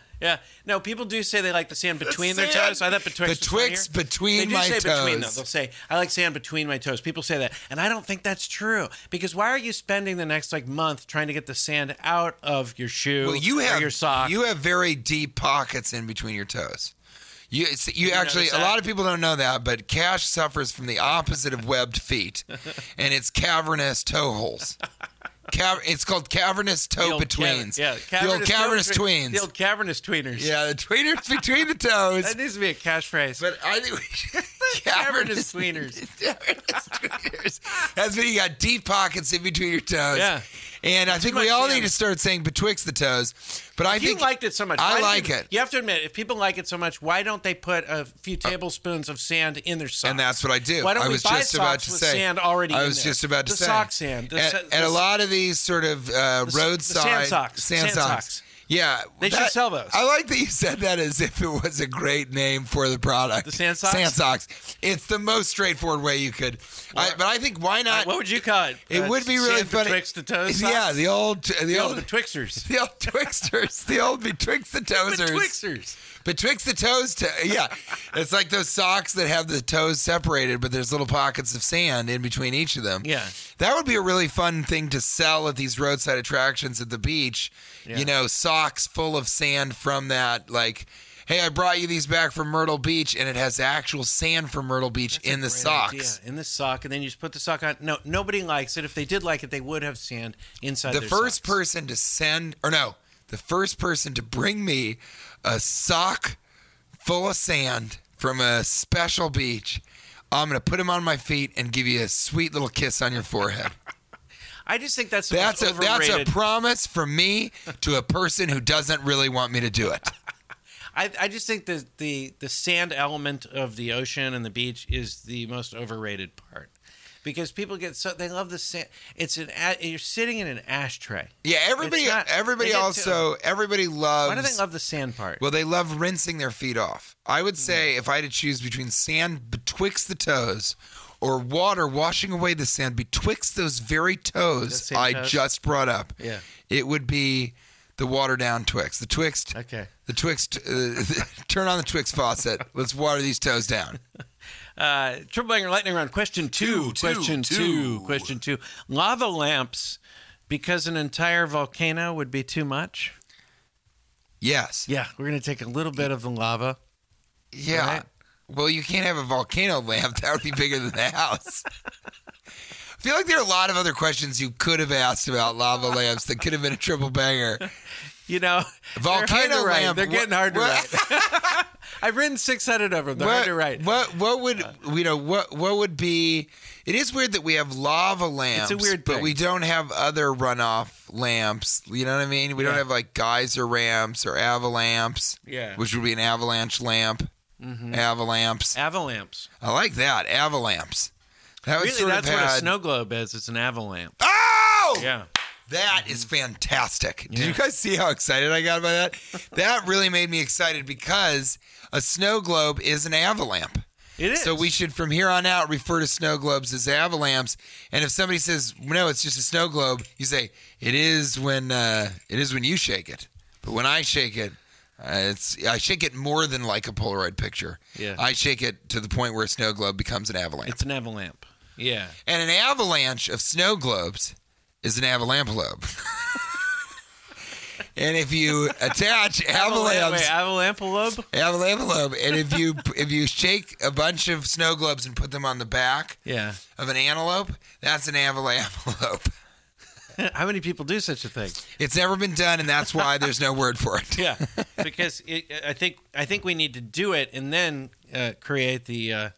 [SPEAKER 1] No, people do say they like the sand between their
[SPEAKER 3] sand
[SPEAKER 1] toes. I thought betwixt.
[SPEAKER 3] betwixt
[SPEAKER 1] was funnier.
[SPEAKER 3] between my toes.
[SPEAKER 1] they do
[SPEAKER 3] my
[SPEAKER 1] say Between, though. They'll say I like sand between my toes. People say that, and I don't think that's true. Because why are you spending the next like month trying to get the sand out of your shoe
[SPEAKER 3] Well, you
[SPEAKER 1] or
[SPEAKER 3] have
[SPEAKER 1] your sock?
[SPEAKER 3] you have very deep pockets in between your toes. You it's- you actually a lot of people don't know that, but Cash suffers from the opposite of webbed feet, *laughs* and it's cavernous toe holes. Cav- it's called cavernous toe betweens.
[SPEAKER 1] yeah,
[SPEAKER 3] the old cavernous tweens.
[SPEAKER 1] The old cavernous tweeners.
[SPEAKER 3] yeah, the tweeners between the toes. *laughs*
[SPEAKER 1] That needs to be a catchphrase.
[SPEAKER 3] But I think we should *laughs* *laughs*
[SPEAKER 1] Cavernous *laughs* tweeners.
[SPEAKER 3] Cavernous tweeners. That's when you got deep pockets in between your toes.
[SPEAKER 1] Yeah.
[SPEAKER 3] And I think we all need to start saying betwixt the toes. But I
[SPEAKER 1] If you
[SPEAKER 3] think
[SPEAKER 1] liked it so much.
[SPEAKER 3] I like
[SPEAKER 1] did-
[SPEAKER 3] it.
[SPEAKER 1] You have to admit, if people like it so much, why don't they put a few tablespoons of sand in their socks?
[SPEAKER 3] And that's what I do.
[SPEAKER 1] Why don't
[SPEAKER 3] I
[SPEAKER 1] we buy
[SPEAKER 3] just about
[SPEAKER 1] socks
[SPEAKER 3] to
[SPEAKER 1] with
[SPEAKER 3] say.
[SPEAKER 1] sand already
[SPEAKER 3] I
[SPEAKER 1] in
[SPEAKER 3] was just about to
[SPEAKER 1] the
[SPEAKER 3] say.
[SPEAKER 1] sock sand. The
[SPEAKER 3] at,
[SPEAKER 1] sa-
[SPEAKER 3] at a lot of these sort of uh,
[SPEAKER 1] the
[SPEAKER 3] roadside
[SPEAKER 1] sand socks.
[SPEAKER 3] sand,
[SPEAKER 1] Sand
[SPEAKER 3] socks.
[SPEAKER 1] socks.
[SPEAKER 3] Yeah,
[SPEAKER 1] They should sell those.
[SPEAKER 3] I like that you said that as if it was a great name for the product.
[SPEAKER 1] The sand socks?
[SPEAKER 3] Sand socks. It's the most straightforward way you could. I, but I think why not?
[SPEAKER 1] What would you call it?
[SPEAKER 3] it
[SPEAKER 1] Uh,
[SPEAKER 3] would be really
[SPEAKER 1] sand
[SPEAKER 3] funny.
[SPEAKER 1] Betwixt the toes.
[SPEAKER 3] Yeah, the old, the,
[SPEAKER 1] the
[SPEAKER 3] old,
[SPEAKER 1] old betwixters. *laughs*
[SPEAKER 3] the old twixters, the old betwixt *laughs* the toesers.
[SPEAKER 1] Betwixters.
[SPEAKER 3] Betwixt the toes, to, yeah, *laughs* it's like those socks that have the toes separated, but there's little pockets of sand in between each of them.
[SPEAKER 1] Yeah.
[SPEAKER 3] that would be a really fun thing to sell at these roadside attractions at the beach.
[SPEAKER 1] Yeah.
[SPEAKER 3] You know, socks full of sand from that. Like, hey, I brought you these back from Myrtle Beach, and it has actual sand from Myrtle Beach in the socks.
[SPEAKER 1] idea. In the sock, and then you just put the sock on. No, nobody likes it. If they did like it, they would have sand inside.
[SPEAKER 3] The first
[SPEAKER 1] socks.
[SPEAKER 3] person to send, or no, the first person to bring me a sock full of sand from a special beach, I'm going to put him on my feet and give you a sweet little kiss on your forehead. *laughs*
[SPEAKER 1] I just think that's
[SPEAKER 3] That's a that's a promise from me to a person who doesn't really want me to do it. *laughs*
[SPEAKER 1] I, I just think that the the sand element of the ocean and the beach is the most overrated part because people get so they love the sand. It's an you're sitting in an ashtray.
[SPEAKER 3] Yeah, everybody.
[SPEAKER 1] Not-
[SPEAKER 3] everybody also. Everybody loves.
[SPEAKER 1] Why do they love the sand part?
[SPEAKER 3] Well, they love rinsing their feet off. I would say if I had to choose between sand betwixt the toes or water washing away the sand betwixt those very toes I
[SPEAKER 1] toes?
[SPEAKER 3] just brought up,
[SPEAKER 1] Yeah.
[SPEAKER 3] it would be the water down Twix. The Twixt.
[SPEAKER 1] Okay.
[SPEAKER 3] The Twixt. Uh, *laughs* turn on the Twix faucet. Let's water these toes down. *laughs*
[SPEAKER 1] Uh, Triple Banger Lightning Round. Question two.
[SPEAKER 3] Two,
[SPEAKER 1] question two.
[SPEAKER 3] two.
[SPEAKER 1] Question two. Lava lamps, because an entire volcano would be too much.
[SPEAKER 3] Yes.
[SPEAKER 1] Yeah, we're gonna take a little bit of the lava.
[SPEAKER 3] Yeah.
[SPEAKER 1] Right.
[SPEAKER 3] Well, you can't have a volcano lamp. That would be bigger than the house. I feel like there are a lot of other questions you could have asked about lava lamps that could have been a triple banger. *laughs*
[SPEAKER 1] You know,
[SPEAKER 3] Volcano
[SPEAKER 1] they're
[SPEAKER 3] lamp.
[SPEAKER 1] They're getting
[SPEAKER 3] What-
[SPEAKER 1] hard to
[SPEAKER 3] what-
[SPEAKER 1] write. *laughs* I've written 600 of them. They're hard to write.
[SPEAKER 3] What what would you know what what would be? It is weird that we have lava lamps,
[SPEAKER 1] It's
[SPEAKER 3] a weird
[SPEAKER 1] thing.
[SPEAKER 3] but we don't have other runoff lamps. You know what I mean? We don't have like geyser ramps or avalamps,
[SPEAKER 1] Yeah.
[SPEAKER 3] which would be an avalanche lamp.
[SPEAKER 1] Mm-hmm.
[SPEAKER 3] Avalamps.
[SPEAKER 1] Avalamps.
[SPEAKER 3] I like that avalamps. That
[SPEAKER 1] Really, that's
[SPEAKER 3] of
[SPEAKER 1] what a snow globe is. It's an avalanche.
[SPEAKER 3] Oh,
[SPEAKER 1] Yeah.
[SPEAKER 3] That is fantastic. Did you guys see how excited I got by that? that really made me excited because a snow globe is an avalanche.
[SPEAKER 1] It is.
[SPEAKER 3] So we should, from here on out, refer to snow globes as avalamps. And if somebody says no, it's just a snow globe, you say it is when uh, it is when you shake it. But when I shake it, uh, it's I shake it more than like a Polaroid picture.
[SPEAKER 1] Yeah.
[SPEAKER 3] I shake it to the point where a snow globe becomes an avalanche.
[SPEAKER 1] It's an avalanche. Yeah.
[SPEAKER 3] and an avalanche of snow globes is an avalampalobe. *laughs* and if you attach
[SPEAKER 1] Avalamp. Wait,
[SPEAKER 3] avalamps,
[SPEAKER 1] avalampalobe?
[SPEAKER 3] avalampalobe, and if you if you shake a bunch of snow globes and put them on the back
[SPEAKER 1] Yeah.
[SPEAKER 3] of an antelope, that's an avalampalobe. *laughs*
[SPEAKER 1] How many people do such a thing?
[SPEAKER 3] It's never been done, and that's why there's no word for it.
[SPEAKER 1] Yeah, *laughs* because it, I think I think we need to do it and then uh, create the, uh,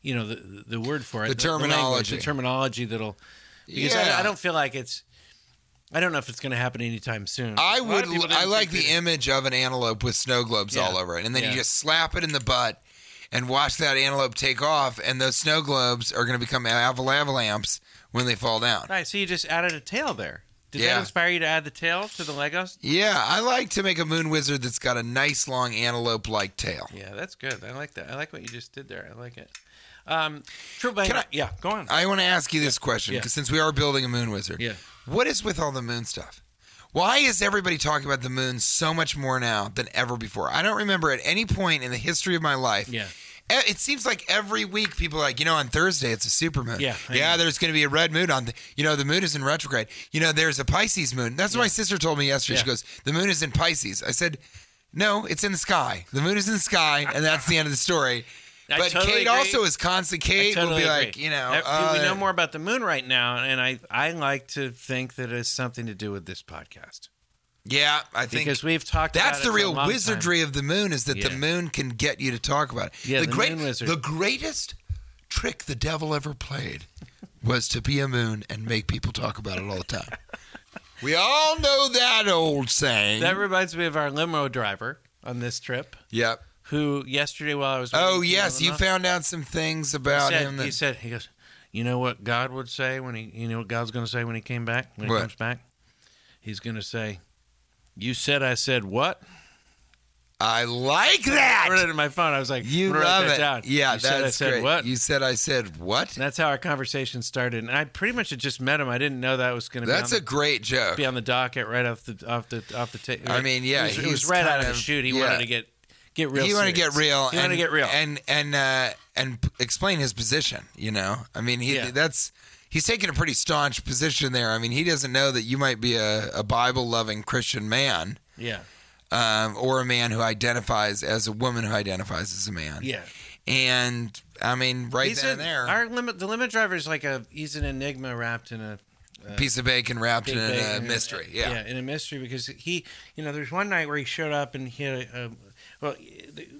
[SPEAKER 1] you know, the the word for it,
[SPEAKER 3] The
[SPEAKER 1] language,
[SPEAKER 3] terminology.
[SPEAKER 1] the terminology that'll. Because
[SPEAKER 3] Yeah.
[SPEAKER 1] I, I don't feel like it's. I don't know if it's going to happen anytime soon.
[SPEAKER 3] I would. I like the
[SPEAKER 1] that-
[SPEAKER 3] image of an antelope with snow globes
[SPEAKER 1] Yeah.
[SPEAKER 3] all over it, and then
[SPEAKER 1] Yeah.
[SPEAKER 3] you just slap it in the butt and watch that antelope take off, and those snow globes are going to become avalamps when they fall down.
[SPEAKER 1] Right, so you just added a tail there. Did
[SPEAKER 3] Yeah.
[SPEAKER 1] that inspire you to add the tail to the Legos?
[SPEAKER 3] Yeah, I like to make a moon wizard that's got a nice long antelope-like tail.
[SPEAKER 1] Yeah, that's good. I like that. I like what you just did there. I like it. Um, True
[SPEAKER 3] Can I-
[SPEAKER 1] yeah, go on.
[SPEAKER 3] I want to ask you this question
[SPEAKER 1] Yeah.
[SPEAKER 3] because since we are building a moon wizard,
[SPEAKER 1] Yeah.
[SPEAKER 3] what is with all the moon stuff? Why is everybody talking about the moon so much more now than ever before? I don't remember at any point in the history of my life.
[SPEAKER 1] Yeah.
[SPEAKER 3] It seems like every week people are like, you know, on Thursday it's a super moon.
[SPEAKER 1] Yeah, I
[SPEAKER 3] yeah.
[SPEAKER 1] know.
[SPEAKER 3] There's going to be a red moon on. The, you know, the moon is in retrograde. You know, there's a Pisces moon. That's what my sister told me yesterday. She goes, the moon is in Pisces. I said, no, it's in the sky. The moon is in the sky, and that's the end of the story.
[SPEAKER 1] I
[SPEAKER 3] but
[SPEAKER 1] totally
[SPEAKER 3] Kate
[SPEAKER 1] agree.
[SPEAKER 3] also is constant. Kate will be
[SPEAKER 1] agree.
[SPEAKER 3] like, you know,
[SPEAKER 1] Uh,
[SPEAKER 3] uh,
[SPEAKER 1] we know more about the moon right now, and I I like to think that it has something to do with this podcast
[SPEAKER 3] Yeah, I think
[SPEAKER 1] because we've talked.
[SPEAKER 3] That's
[SPEAKER 1] about
[SPEAKER 3] the
[SPEAKER 1] it for a
[SPEAKER 3] real
[SPEAKER 1] long time.
[SPEAKER 3] wizardry of the moon is that the moon can get you to talk about it.
[SPEAKER 1] Yeah, the
[SPEAKER 3] great,
[SPEAKER 1] moon wizard.
[SPEAKER 3] the greatest trick the devil ever played was to be a moon and make people talk about it all the time. *laughs* we all know that old saying.
[SPEAKER 1] That reminds me of our limo driver on this trip,
[SPEAKER 3] yep.
[SPEAKER 1] Who yesterday while I was
[SPEAKER 3] Oh
[SPEAKER 1] waiting for the
[SPEAKER 3] yes, you found out some things
[SPEAKER 1] he
[SPEAKER 3] about
[SPEAKER 1] said,
[SPEAKER 3] him. That,
[SPEAKER 1] he said he goes, you know what God would say when he, you know what God's going to say when he came back when he
[SPEAKER 3] What?
[SPEAKER 1] comes back, he's going to say, "You said I said what?"
[SPEAKER 3] I like *laughs* that.
[SPEAKER 1] I wrote it in my phone. I was like,
[SPEAKER 3] You
[SPEAKER 1] I'm gonna write
[SPEAKER 3] love
[SPEAKER 1] that
[SPEAKER 3] it.
[SPEAKER 1] down.
[SPEAKER 3] Yeah,
[SPEAKER 1] you
[SPEAKER 3] that's
[SPEAKER 1] said I said
[SPEAKER 3] great.
[SPEAKER 1] what?
[SPEAKER 3] You said I said what?
[SPEAKER 1] And that's how our conversation started. And I pretty much had just met him. I didn't know that was going to be,
[SPEAKER 3] That's a
[SPEAKER 1] the-
[SPEAKER 3] great joke.
[SPEAKER 1] be on the docket right off the off the off the tape.
[SPEAKER 3] I mean, yeah,
[SPEAKER 1] it was, it was right out of
[SPEAKER 3] kind
[SPEAKER 1] the shoot. He
[SPEAKER 3] yeah.
[SPEAKER 1] wanted to get get real.
[SPEAKER 3] he wanted to get real.
[SPEAKER 1] He
[SPEAKER 3] and,
[SPEAKER 1] wanted to get real.
[SPEAKER 3] and and uh, and p- explain his position. You know, I mean, he
[SPEAKER 1] Yeah.
[SPEAKER 3] that's he's taking a pretty staunch position there. I mean, he doesn't know that you might be a, a Bible loving Christian man,
[SPEAKER 1] yeah,
[SPEAKER 3] um, or a man who identifies as a woman who identifies as a man.
[SPEAKER 1] yeah.
[SPEAKER 3] And I mean, right
[SPEAKER 1] He's
[SPEAKER 3] then
[SPEAKER 1] a-
[SPEAKER 3] and there,
[SPEAKER 1] Our limit, the limit driver is like a he's an enigma wrapped in a
[SPEAKER 3] piece of bacon wrapped in a
[SPEAKER 1] bag-
[SPEAKER 3] mystery. Yeah.
[SPEAKER 1] yeah, in a mystery because he, you know, there's one night where he showed up and he had a, a Well,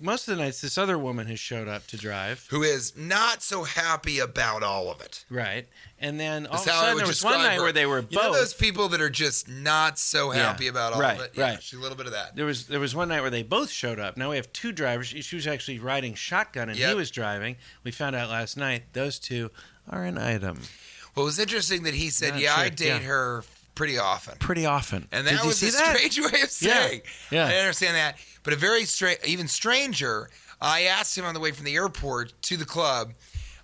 [SPEAKER 1] most of the nights, this other woman has showed up to drive.
[SPEAKER 3] Who is not so happy about all of it.
[SPEAKER 1] Right. And then all
[SPEAKER 3] That's
[SPEAKER 1] of a sudden, there was one night
[SPEAKER 3] her.
[SPEAKER 1] where they were
[SPEAKER 3] You know
[SPEAKER 1] both.
[SPEAKER 3] those people that are just not so
[SPEAKER 1] Yeah,
[SPEAKER 3] happy about all
[SPEAKER 1] right,
[SPEAKER 3] of it? Yeah,
[SPEAKER 1] right.
[SPEAKER 3] she's a little bit of that.
[SPEAKER 1] there was there was one night where they both showed up. Now we have two drivers. She was actually riding shotgun, and he was driving. We found out last night those two are an item
[SPEAKER 3] Well, it was interesting that he said,
[SPEAKER 1] Not
[SPEAKER 3] "Yeah, I date
[SPEAKER 1] yeah.
[SPEAKER 3] her pretty often,"
[SPEAKER 1] pretty often.
[SPEAKER 3] and
[SPEAKER 1] Did
[SPEAKER 3] that
[SPEAKER 1] you
[SPEAKER 3] was a
[SPEAKER 1] that?
[SPEAKER 3] strange *laughs* way of
[SPEAKER 1] Yeah,
[SPEAKER 3] saying.
[SPEAKER 1] yeah.
[SPEAKER 3] I understand that, but a very strange, even stranger. I asked him on the way from the airport to the club.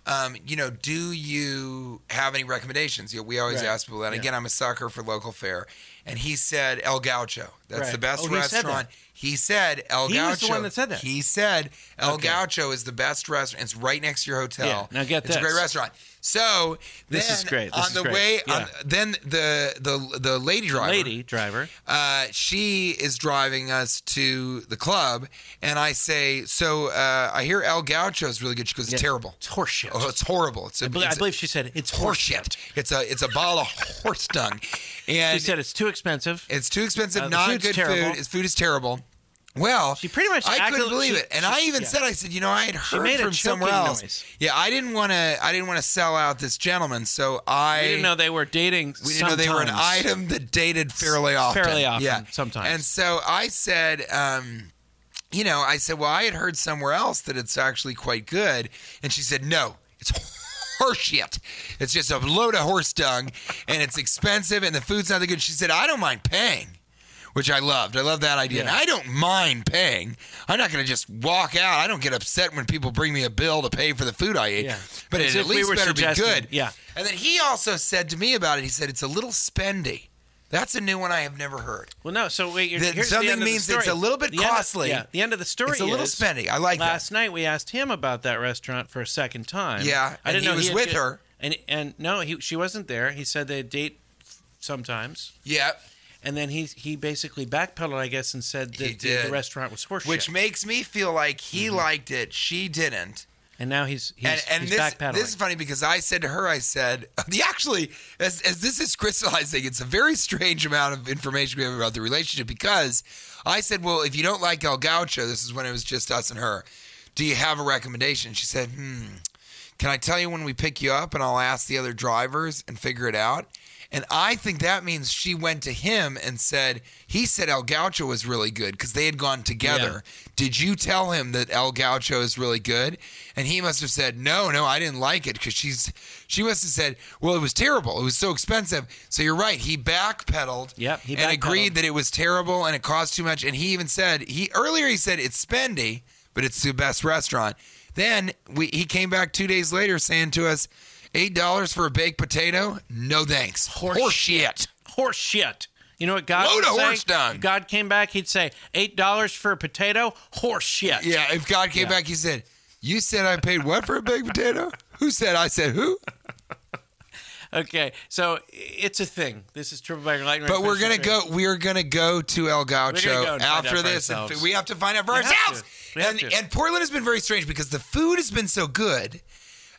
[SPEAKER 3] Um, you know, do you have any recommendations? You know, we always
[SPEAKER 1] Right.
[SPEAKER 3] ask people that.
[SPEAKER 1] Yeah.
[SPEAKER 3] Again, I'm a sucker for local fare, and he said El Gaucho. That's
[SPEAKER 1] Right.
[SPEAKER 3] the best
[SPEAKER 1] Oh, he said that.
[SPEAKER 3] restaurant. He said El
[SPEAKER 1] He
[SPEAKER 3] Gaucho.
[SPEAKER 1] was the one that said that.
[SPEAKER 3] He said El
[SPEAKER 1] Okay.
[SPEAKER 3] Gaucho is the best restaurant. It's right next to your hotel.
[SPEAKER 1] Yeah, now get
[SPEAKER 3] it's a great restaurant. So
[SPEAKER 1] This is great. This
[SPEAKER 3] on
[SPEAKER 1] is
[SPEAKER 3] the
[SPEAKER 1] great.
[SPEAKER 3] way,
[SPEAKER 1] Yeah.
[SPEAKER 3] on, then the the the lady driver,
[SPEAKER 1] lady driver.
[SPEAKER 3] uh, she is driving us to the club, and I say, "So uh, I hear El Gaucho is really good." She goes, "It's
[SPEAKER 1] Yeah.
[SPEAKER 3] terrible.
[SPEAKER 1] It's horseshit.
[SPEAKER 3] Oh, it's horrible. It's a,
[SPEAKER 1] I believe, I
[SPEAKER 3] it's a-
[SPEAKER 1] believe she said it's
[SPEAKER 3] horseshit.
[SPEAKER 1] horseshit.
[SPEAKER 3] It's a it's a ball of horse dung,
[SPEAKER 1] She said it's too expensive.
[SPEAKER 3] it's too expensive.
[SPEAKER 1] Uh,
[SPEAKER 3] not good
[SPEAKER 1] terrible.
[SPEAKER 3] food. His food is terrible. Well,
[SPEAKER 1] She pretty much
[SPEAKER 3] I couldn't believe
[SPEAKER 1] she-
[SPEAKER 3] it, and
[SPEAKER 1] she-
[SPEAKER 3] I even
[SPEAKER 1] yeah.
[SPEAKER 3] said, I said, you know, I had heard from somewhere else.
[SPEAKER 1] noise.
[SPEAKER 3] Yeah, I didn't want to. I didn't want to sell out this gentleman, so I
[SPEAKER 1] we didn't know they were dating.
[SPEAKER 3] we didn't know they were an item that dated fairly often.
[SPEAKER 1] Fairly often,
[SPEAKER 3] yeah,
[SPEAKER 1] sometimes.
[SPEAKER 3] And so I said, um, you know, I said, well, I had heard somewhere else that it's actually quite good, and she said, no, it's horseshit. It's just a load of horse dung, and it's expensive, and the food's not that good. She said, I don't mind paying. Which I loved. I love that idea. And I don't mind paying. I'm not going to just walk out. I don't get upset when people bring me a bill to pay for the food I ate.
[SPEAKER 1] Yeah.
[SPEAKER 3] But
[SPEAKER 1] As
[SPEAKER 3] it at least
[SPEAKER 1] were
[SPEAKER 3] better be good.
[SPEAKER 1] yeah.
[SPEAKER 3] And then he also said to me about it, he said, it's a little spendy. That's a new one I have never heard.
[SPEAKER 1] Well, no. So wait,
[SPEAKER 3] That something
[SPEAKER 1] the the
[SPEAKER 3] means it's a little bit
[SPEAKER 1] The end of-
[SPEAKER 3] costly.
[SPEAKER 1] yeah, the end of the story.
[SPEAKER 3] It's a little
[SPEAKER 1] is,
[SPEAKER 3] spendy. I like that.
[SPEAKER 1] Last night we asked him about that restaurant for a second time.
[SPEAKER 3] Yeah,
[SPEAKER 1] I didn't know he
[SPEAKER 3] was
[SPEAKER 1] had
[SPEAKER 3] with her.
[SPEAKER 1] And and no, he she wasn't there. He said they date sometimes,
[SPEAKER 3] Yeah.
[SPEAKER 1] and then he he basically backpedaled, I guess, and said that the, the restaurant was horseshit.
[SPEAKER 3] Which makes me feel like he mm-hmm. liked it. She didn't.
[SPEAKER 1] And now he's he's,
[SPEAKER 3] and and
[SPEAKER 1] he's
[SPEAKER 3] this,
[SPEAKER 1] backpedaling.
[SPEAKER 3] this is funny because I said to her, I said, the *laughs* actually, as, as this is crystallizing, it's a very strange amount of information we have about the relationship because I said, well, if you don't like El Gaucho, this is when it was just us and her, do you have a recommendation? She said, hmm, can I tell you when we pick you up and I'll ask the other drivers and figure it out? And I think that means she went to him and said, he said El Gaucho was really good because they had gone together. Did you tell him that El Gaucho is really good? And he must have said, no, no, I didn't like it because she's, she must have said, well, it was terrible. It was so expensive. So you're right. He backpedaled
[SPEAKER 1] Yep, he
[SPEAKER 3] and agreed that it was terrible and it cost too much. And he even said, he earlier he said it's spendy, but it's the best restaurant. Then we, he came back two days later saying to us, eight dollars for a baked potato? No thanks.
[SPEAKER 1] Horse
[SPEAKER 3] shit.
[SPEAKER 1] horse shit. You know what God
[SPEAKER 3] Load
[SPEAKER 1] would
[SPEAKER 3] horse dung.
[SPEAKER 1] God came back, he'd say eight dollars for a potato. Horse shit.
[SPEAKER 3] Yeah, if God came
[SPEAKER 1] Yeah.
[SPEAKER 3] back, he said, You said I paid what for a baked potato? Who said I said who? *laughs*
[SPEAKER 1] Okay, so it's a thing. This is triple bag lightning.
[SPEAKER 3] But we're gonna go. We are gonna go to El Gaucho
[SPEAKER 1] go and find out
[SPEAKER 3] after this. and we have to find out for
[SPEAKER 1] We
[SPEAKER 3] ourselves.
[SPEAKER 1] to. We have
[SPEAKER 3] And and Portland has been very strange because the food has been so good,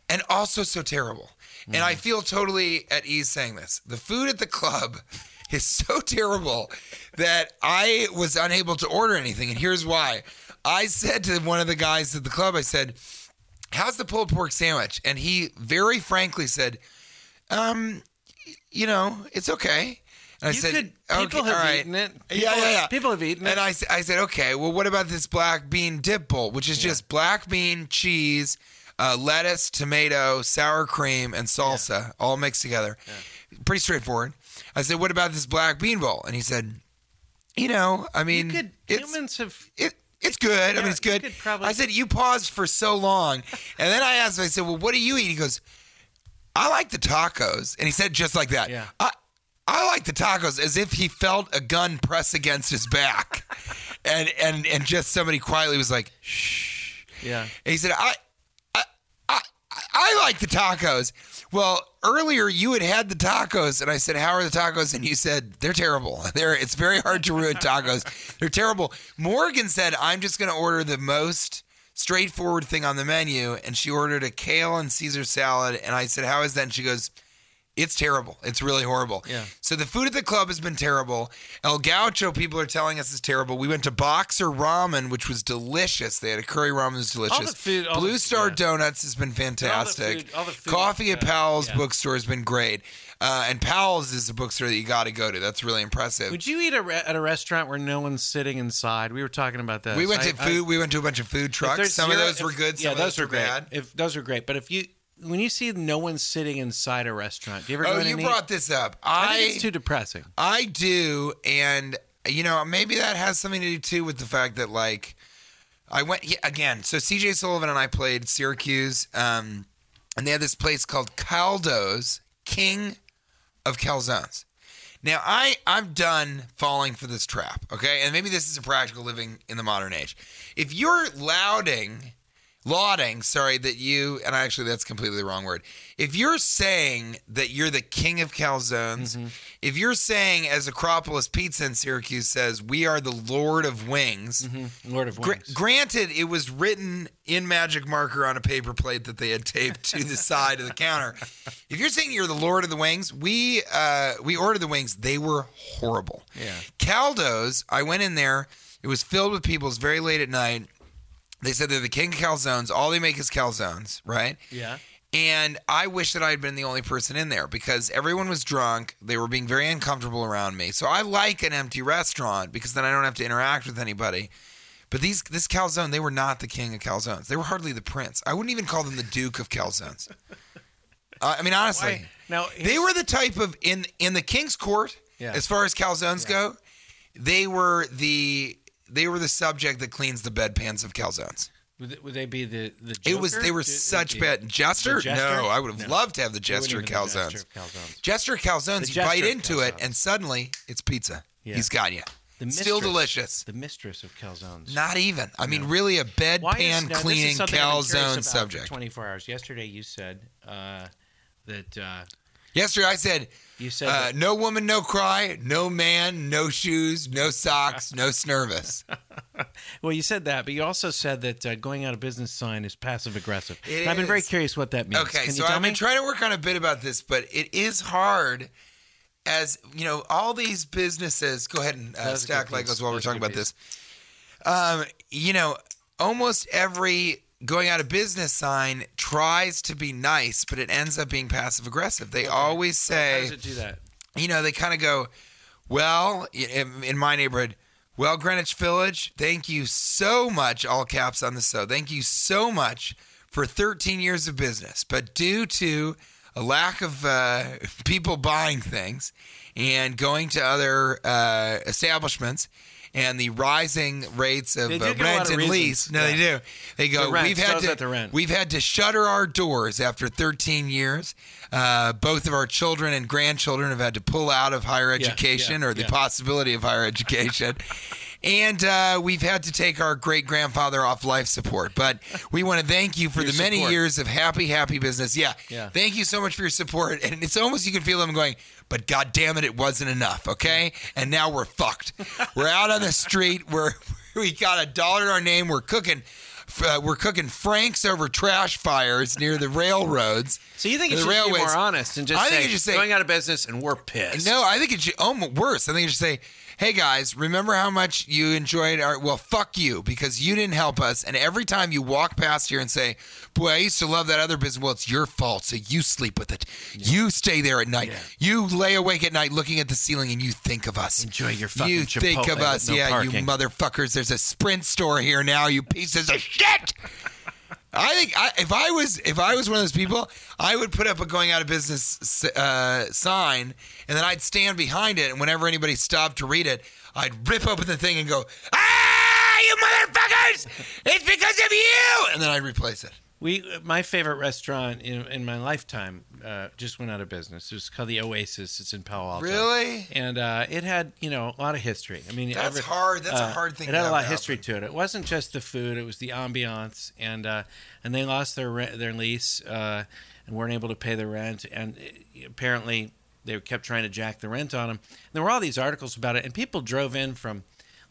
[SPEAKER 3] and also so terrible. And
[SPEAKER 1] Mm-hmm.
[SPEAKER 3] I feel totally at ease saying this. The food at the club *laughs* is so terrible that I was unable to order anything. And here's why. I said to one of the guys at the club, I said, "How's the pulled pork sandwich?" And he very frankly said, "Um, you know, it's okay." And I
[SPEAKER 1] You
[SPEAKER 3] said,
[SPEAKER 1] could-
[SPEAKER 3] "Okay,
[SPEAKER 1] people have
[SPEAKER 3] all right."
[SPEAKER 1] eaten it.
[SPEAKER 3] yeah,
[SPEAKER 1] People-
[SPEAKER 3] yeah, yeah.
[SPEAKER 1] people have eaten it.
[SPEAKER 3] And I said, "Okay, well, what about this black bean dip bowl, which is just black bean, cheese, uh, lettuce, tomato, sour cream, and salsa all mixed together? Pretty straightforward." I said, "What about this black bean bowl?" And he said, "You know, I mean,
[SPEAKER 1] could,
[SPEAKER 3] it's,
[SPEAKER 1] humans have.
[SPEAKER 3] it, it's good. I mean, it's good.
[SPEAKER 1] probably-
[SPEAKER 3] I said, you paused for so long. *laughs* And then I asked him, I said, well, what do you eat? He goes, I like the tacos. And he said just like that.
[SPEAKER 1] Yeah.
[SPEAKER 3] I, I like the tacos as if he felt a gun press against his back. *laughs* and, and, and just somebody quietly was like, shh.
[SPEAKER 1] Yeah.
[SPEAKER 3] And he said, I, I, like the tacos. Well, earlier you had had the tacos, and I said, "How are the tacos?" And you said, "They're terrible. *laughs* They're it's very hard to ruin tacos. They're terrible." Morgan said, "I'm just going to order the most straightforward thing on the menu," and she ordered a kale and Caesar salad. And I said, "How is that?" And she goes, It's terrible. It's really horrible.
[SPEAKER 1] Yeah.
[SPEAKER 3] So the food at the club has been terrible. El Gaucho, people are telling us is terrible. We went to Boxer Ramen, which was delicious. They had a curry ramen that was delicious.
[SPEAKER 1] food- all
[SPEAKER 3] Blue
[SPEAKER 1] the-
[SPEAKER 3] Star
[SPEAKER 1] yeah.
[SPEAKER 3] Donuts has been fantastic.
[SPEAKER 1] food- all the food,
[SPEAKER 3] Coffee at Powell's
[SPEAKER 1] yeah.
[SPEAKER 3] bookstore has been great. Uh, and Powell's is a bookstore that you got to go to. That's really impressive.
[SPEAKER 1] Would you eat a re- at a restaurant where no one's sitting inside? We were talking about that.
[SPEAKER 3] we went
[SPEAKER 1] I-
[SPEAKER 3] to
[SPEAKER 1] I-
[SPEAKER 3] food. we went to a bunch of food trucks. Some of those were good. Some
[SPEAKER 1] yeah,
[SPEAKER 3] of
[SPEAKER 1] those
[SPEAKER 3] those were
[SPEAKER 1] great.
[SPEAKER 3] bad.
[SPEAKER 1] If those were great, but if you when you see no one sitting inside a restaurant, do you ever
[SPEAKER 3] Oh, you
[SPEAKER 1] and eat?
[SPEAKER 3] brought this up.
[SPEAKER 1] I
[SPEAKER 3] I
[SPEAKER 1] think it's too depressing.
[SPEAKER 3] I do, and you know maybe that has something to do too with the fact that like I went yeah, again. So C.J. Sullivan and I played Syracuse, um, and they had this place called Caldo's King of Calzones. Now I I'm done falling for this trap. Okay, and maybe this is a practical living in the modern age. If you're lauding lauding, sorry, that you, and actually that's completely the wrong word. If you're saying that you're the king of calzones,
[SPEAKER 1] Mm-hmm.
[SPEAKER 3] if you're saying, as Acropolis Pizza in Syracuse says, we are the Lord of Wings,
[SPEAKER 1] Lord of Wings.
[SPEAKER 3] granted, it was written in magic marker on a paper plate that they had taped to the *laughs* side of the counter. If you're saying you're the Lord of the Wings, we uh, we ordered the wings. They were horrible.
[SPEAKER 1] Yeah.
[SPEAKER 3] Caldo's, I went in there. It was filled with people. It was very late at night. They said they're the king of calzones. All they make is calzones, right?
[SPEAKER 1] yeah.
[SPEAKER 3] And I wish that I had been the only person in there because everyone was drunk. They were being very uncomfortable around me. So I like an empty restaurant because then I don't have to interact with anybody. But these this calzone, they were not the king of calzones. They were hardly the prince. I wouldn't even call them the duke of calzones. Uh, I mean, honestly,
[SPEAKER 1] Why- Now
[SPEAKER 3] they were the type of in in the king's court
[SPEAKER 1] Yeah.
[SPEAKER 3] as far as calzones go. They were the they were the subject that cleans the bedpans of calzones.
[SPEAKER 1] Would, they- would they be the the?
[SPEAKER 3] It was they were
[SPEAKER 1] Did-
[SPEAKER 3] such bad jester?
[SPEAKER 1] jester?
[SPEAKER 3] No, I would have
[SPEAKER 1] No.
[SPEAKER 3] loved to have the jester calzones.
[SPEAKER 1] jester calzones.
[SPEAKER 3] Jester calzones, you bite into it, and suddenly it's pizza.
[SPEAKER 1] Yeah.
[SPEAKER 3] He's got you.
[SPEAKER 1] The
[SPEAKER 3] Still delicious.
[SPEAKER 1] The mistress of calzones.
[SPEAKER 3] Not even. I mean, really, a bedpan cleaning
[SPEAKER 1] something I've been curious
[SPEAKER 3] calzone subject.
[SPEAKER 1] 24 hours. Yesterday, you said uh, that uh,
[SPEAKER 3] Yesterday, I said,
[SPEAKER 1] you said
[SPEAKER 3] uh, "No woman, no cry. No man, no shoes, no socks, no snervous." *laughs*
[SPEAKER 1] well, you said that, but you also said that uh, going out of business sign is passive aggressive. I've been very curious what that means.
[SPEAKER 3] Okay,
[SPEAKER 1] Can
[SPEAKER 3] so I've
[SPEAKER 1] me?
[SPEAKER 3] been trying to work on a bit about this, but it is hard. As you know, all these businesses. Go ahead and uh,
[SPEAKER 1] That's
[SPEAKER 3] stack Legos
[SPEAKER 1] piece.
[SPEAKER 3] while we're talking about this. Um, you know, almost every going out of business sign tries to be nice, but it ends up being passive aggressive. They always say, How
[SPEAKER 1] does it do that?
[SPEAKER 3] you know, they kind of go, well, in, in my neighborhood, well, Greenwich Village, thank you so much, all caps on the so. Thank you so much for 13 years of business. But due to a lack of uh, *laughs* people buying things and going to other uh, establishments, and the rising rates of uh,
[SPEAKER 1] give a lot
[SPEAKER 3] rent and lease. No, they do. They go.
[SPEAKER 1] The rent,
[SPEAKER 3] We've had to.
[SPEAKER 1] the rent."
[SPEAKER 3] We've had to shutter our doors after 13 years. Uh, both of our children and grandchildren have had to pull out of higher education
[SPEAKER 1] yeah,
[SPEAKER 3] or the
[SPEAKER 1] yeah.
[SPEAKER 3] possibility of higher education. And uh, we've had to take our great grandfather off life support. But we want to thank you for
[SPEAKER 1] Your
[SPEAKER 3] the many
[SPEAKER 1] support.
[SPEAKER 3] years of happy, happy business. Yeah.
[SPEAKER 1] Yeah.
[SPEAKER 3] Thank you so much for your support. And it's almost you can feel them going, but God damn it, it wasn't enough. Okay. And now we're fucked. We're out on the street. We're, *laughs* we got a dollar in our name. We're cooking. Uh, we're cooking Franks over trash fires near the railroads.
[SPEAKER 1] So you think it
[SPEAKER 3] the
[SPEAKER 1] should be more honest and just
[SPEAKER 3] I
[SPEAKER 1] say,
[SPEAKER 3] think it should say-
[SPEAKER 1] going out of business and we're pissed?
[SPEAKER 3] No, I think it should. Oh, worse. I think it should say, "Hey guys, remember how much you enjoyed our? Well, fuck you because you didn't help us. And every time you walk past here and say, "Boy, I used to love that other business," well, it's your fault. So you sleep with it. You stay there at night. You lay awake at night looking at the ceiling and you think of us.
[SPEAKER 1] Enjoy your fucking
[SPEAKER 3] You think
[SPEAKER 1] Chipotle
[SPEAKER 3] of us,
[SPEAKER 1] no
[SPEAKER 3] yeah, you motherfuckers. There's a Sprint store here now. You pieces of shit. I think I, if I was if I was one of those people, I would put up a going out of business uh, sign, and then I'd stand behind it, and whenever anybody stopped to read it, I'd rip open the thing and go, "Ah, you motherfuckers! It's because of you!" And then I'd replace it.
[SPEAKER 1] We, my favorite restaurant in, in my lifetime, uh, just went out of business. It's called the Oasis. It's in Palo Alto.
[SPEAKER 3] Really?
[SPEAKER 1] And uh, it had, you know, a lot of history. I mean,
[SPEAKER 3] That's hard. That's a
[SPEAKER 1] uh,
[SPEAKER 3] hard thing
[SPEAKER 1] It had a lot of
[SPEAKER 3] to
[SPEAKER 1] history to it. It wasn't just the food; it was the ambiance, and uh, and they lost their rent, their lease uh, and weren't able to pay the rent, and uh, apparently they kept trying to jack the rent on them. And there were all these articles about it, and people drove in from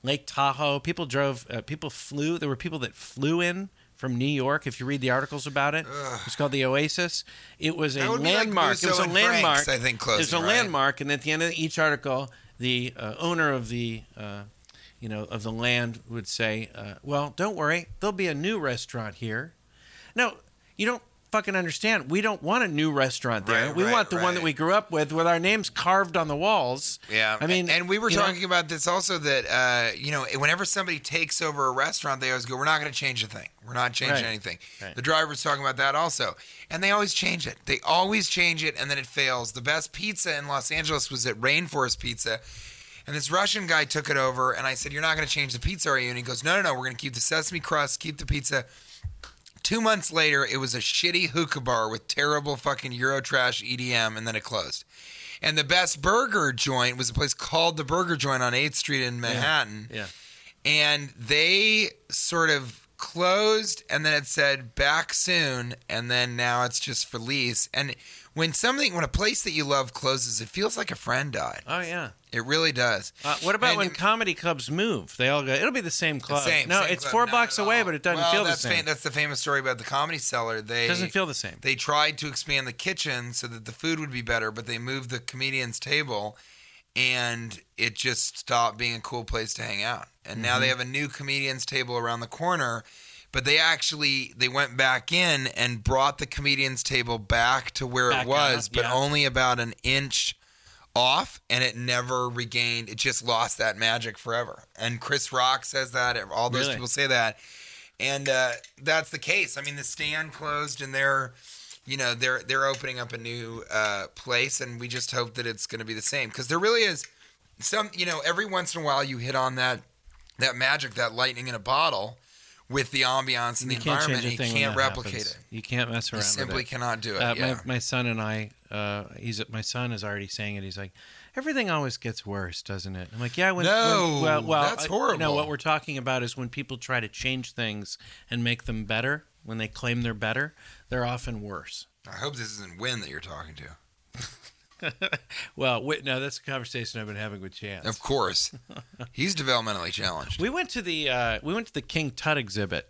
[SPEAKER 1] Lake Tahoe. People drove. Uh, people flew. There were people that flew in from New York. If you read the articles about it, it's called the Oasis. It was a
[SPEAKER 3] be like
[SPEAKER 1] landmark. it was a landmark.
[SPEAKER 3] Frank's, I think,
[SPEAKER 1] It was a
[SPEAKER 3] right?
[SPEAKER 1] landmark, and at the end of each article, the uh, owner of the uh, you know of the land would say, uh, "Well, don't worry, there'll be a new restaurant here." No, you don't fucking understand. We don't want a new restaurant there.
[SPEAKER 3] Right,
[SPEAKER 1] we
[SPEAKER 3] right,
[SPEAKER 1] want the one that we grew up with, with our names carved on the walls.
[SPEAKER 3] Yeah,
[SPEAKER 1] I mean,
[SPEAKER 3] and we were
[SPEAKER 1] you know-
[SPEAKER 3] talking about this also that uh, you know, whenever somebody takes over a restaurant, they always go, "We're not going to change a thing. We're not changing
[SPEAKER 1] Right.
[SPEAKER 3] anything."
[SPEAKER 1] Right.
[SPEAKER 3] The driver's talking about that also, and they always change it. They always change it, and then it fails. The best pizza in Los Angeles was at Rainforest Pizza. And this Russian guy took it over, and I said, "You're not going to change the pizza, are you?" And he goes, "No, no, no. We're going to keep the sesame crust, keep the pizza." Two months later, it was a shitty hookah bar with terrible fucking Eurotrash EDM, and then it closed. And the best burger joint was a place called the Burger Joint on 8th Street in Manhattan.
[SPEAKER 1] Yeah.
[SPEAKER 3] And they sort of closed, and then it said back soon, and then now it's just for lease. And when something, when a place that you love closes, it feels like a friend died.
[SPEAKER 1] Oh yeah.
[SPEAKER 3] It really does.
[SPEAKER 1] Uh, what about
[SPEAKER 3] And
[SPEAKER 1] when
[SPEAKER 3] it-
[SPEAKER 1] comedy clubs move? They all go. It'll be the same club.
[SPEAKER 3] Same,
[SPEAKER 1] no,
[SPEAKER 3] same
[SPEAKER 1] it's
[SPEAKER 3] club.
[SPEAKER 1] four blocks away, but it doesn't
[SPEAKER 3] well,
[SPEAKER 1] feel the same.
[SPEAKER 3] Fam- that's the famous story about the Comedy Cellar. They
[SPEAKER 1] it doesn't feel the same.
[SPEAKER 3] They tried to expand the kitchen so that the food would be better, but they moved the comedian's table, and it just stopped being a cool place to hang out. And now
[SPEAKER 1] Mm-hmm.
[SPEAKER 3] they have a new comedian's table around the corner. But they actually they went back in and brought the comedian's table back to where
[SPEAKER 1] Back
[SPEAKER 3] it was,
[SPEAKER 1] up,
[SPEAKER 3] but
[SPEAKER 1] yeah.
[SPEAKER 3] only about an inch off, and it never regained. It just lost that magic forever. And Chris Rock says that. All those
[SPEAKER 1] Really?
[SPEAKER 3] people say that, and uh, that's the case. I mean, the stand closed, and they're, you know, they're they're opening up a new uh, place, and we just hope that it's going to be the same because there really is some. You know, every once in a while you hit on that that magic, that lightning in a bottle. With the ambiance and the
[SPEAKER 1] you can't
[SPEAKER 3] environment, you can't replicate
[SPEAKER 1] happens.
[SPEAKER 3] it.
[SPEAKER 1] You can't mess around You
[SPEAKER 3] simply
[SPEAKER 1] with it.
[SPEAKER 3] cannot do it.
[SPEAKER 1] Uh,
[SPEAKER 3] yeah.
[SPEAKER 1] my, my son and I, uh, he's my son is already saying it. He's like, everything always gets worse, doesn't it? I'm like, yeah. When,
[SPEAKER 3] No,
[SPEAKER 1] when- well, well,
[SPEAKER 3] that's
[SPEAKER 1] I- No,
[SPEAKER 3] horrible.
[SPEAKER 1] what we're talking about is when people try to change things and make them better. When they claim they're better, they're often worse.
[SPEAKER 3] I hope this isn't Win that you're talking to. *laughs*
[SPEAKER 1] Well, wait, no, that's a conversation I've been having with Chance.
[SPEAKER 3] Of course, he's developmentally challenged.
[SPEAKER 1] We went to the uh, we went to the King Tut exhibit.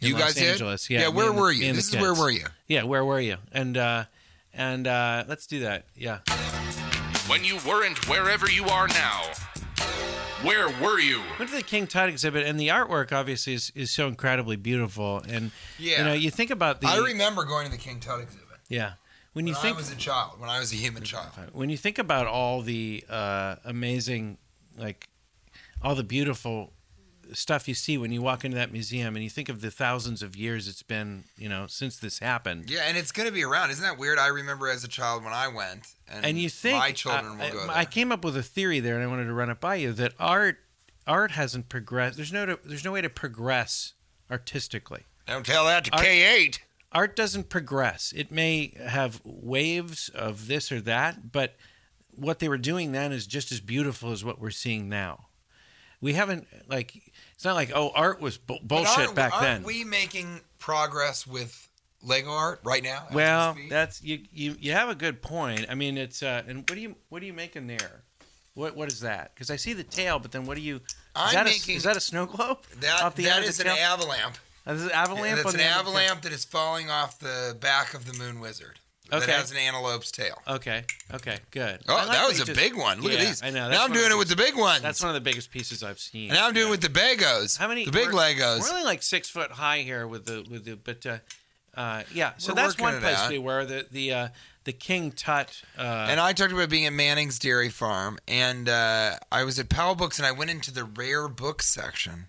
[SPEAKER 1] in
[SPEAKER 3] You
[SPEAKER 1] Los
[SPEAKER 3] guys did?
[SPEAKER 1] Angeles. Yeah.
[SPEAKER 3] Yeah, where
[SPEAKER 1] and the-
[SPEAKER 3] were you? This is where were you?
[SPEAKER 1] Yeah, where were you? And uh, and uh, let's do that. Yeah.
[SPEAKER 2] When you weren't wherever you are now, where were you?
[SPEAKER 1] went to the King Tut exhibit, and the artwork obviously is, is so incredibly beautiful. And
[SPEAKER 3] Yeah.
[SPEAKER 1] you know, you think about the
[SPEAKER 3] I remember going to the King Tut exhibit
[SPEAKER 1] yeah when you
[SPEAKER 3] when
[SPEAKER 1] think
[SPEAKER 3] I was a child, when I was a human child.
[SPEAKER 1] when you think about all the uh, amazing, like all the beautiful stuff you see when you walk into that museum, and you think of the thousands of years it's been, you know, since this happened.
[SPEAKER 3] Yeah, and it's going to be around. Isn't that weird? I remember as a child when I went, and,
[SPEAKER 1] and you think
[SPEAKER 3] my children
[SPEAKER 1] I,
[SPEAKER 3] will go
[SPEAKER 1] I,
[SPEAKER 3] there.
[SPEAKER 1] I came up with a theory there, and I wanted to run it by you that art art hasn't progressed. There's no there's no way to progress artistically.
[SPEAKER 3] Don't tell that to
[SPEAKER 1] Art-
[SPEAKER 3] K8.
[SPEAKER 1] art doesn't progress. It may have waves of this or that, but what they were doing then is just as beautiful as what we're seeing now. We haven't like it's not like oh art was bu- bullshit
[SPEAKER 3] aren't-
[SPEAKER 1] back
[SPEAKER 3] aren't
[SPEAKER 1] then.
[SPEAKER 3] we making progress with Lego art right now?
[SPEAKER 1] well, that's you, you you have a good point. I mean, it's uh and what do you what are you making there? What what is that? Because I see the tail, but then what do you? Is
[SPEAKER 3] I'm
[SPEAKER 1] that
[SPEAKER 3] making-
[SPEAKER 1] a, is that a snow globe? *laughs*
[SPEAKER 3] that,
[SPEAKER 1] off the
[SPEAKER 3] that
[SPEAKER 1] end the
[SPEAKER 3] an
[SPEAKER 1] tail?
[SPEAKER 3] avalamp.
[SPEAKER 1] This is avalamp.
[SPEAKER 3] That's an
[SPEAKER 1] end of the tail?
[SPEAKER 3] avalamp that is falling off the back of the Moon Wizard. That
[SPEAKER 1] Okay.
[SPEAKER 3] has an antelope's tail.
[SPEAKER 1] Okay. Okay. Good.
[SPEAKER 3] Oh,
[SPEAKER 1] like
[SPEAKER 3] that
[SPEAKER 1] that
[SPEAKER 3] was a
[SPEAKER 1] just-
[SPEAKER 3] big one. Look at these.
[SPEAKER 1] I know.
[SPEAKER 3] Now I'm doing it with the big ones.
[SPEAKER 1] That's one of the biggest pieces I've seen.
[SPEAKER 3] and now I'm doing
[SPEAKER 1] Yeah.
[SPEAKER 3] it with the Bagos.
[SPEAKER 1] How many?
[SPEAKER 3] The big Legos.
[SPEAKER 1] We're only like six foot high here with the with the, but uh, uh, yeah. So
[SPEAKER 3] We're
[SPEAKER 1] that's one place
[SPEAKER 3] out.
[SPEAKER 1] we were. The the uh, the King Tut. Uh,
[SPEAKER 3] and I talked about being at Manning's Dairy Farm, and uh, I was at Powell Books, and I went into the rare books section.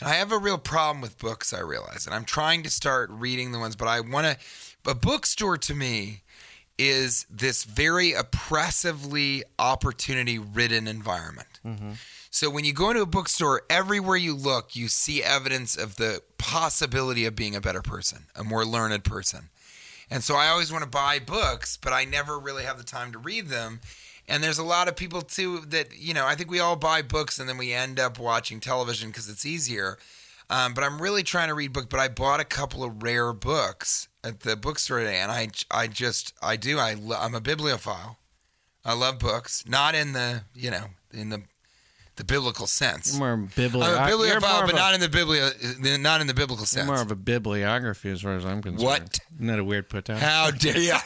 [SPEAKER 3] And I have a real problem with books, I realize, and I'm trying to start reading the ones, but I want to. A bookstore to me is this very oppressively opportunity ridden environment. Mm-hmm. So when you go into a bookstore, everywhere you look, you see evidence of the possibility of being a better person, a more learned person. And so I always want to buy books, but I never really have the time to read them. And there's a lot of people too that, you know, I think we all buy books and then we end up watching television because it's easier. Um, but I'm really trying to read books, but I bought a couple of rare books at the bookstore today. And I, I just, I do, I, lo- I'm a bibliophile. I love books, not in the, you know, in the, the biblical sense.
[SPEAKER 1] You're more biblio-
[SPEAKER 3] I'm a bibliophile, but
[SPEAKER 1] a-
[SPEAKER 3] not in the biblio, not in the biblical sense.
[SPEAKER 1] more of a bibliography as far as I'm concerned.
[SPEAKER 3] What?
[SPEAKER 1] Isn't that a weird put down?
[SPEAKER 3] How dare you? *laughs*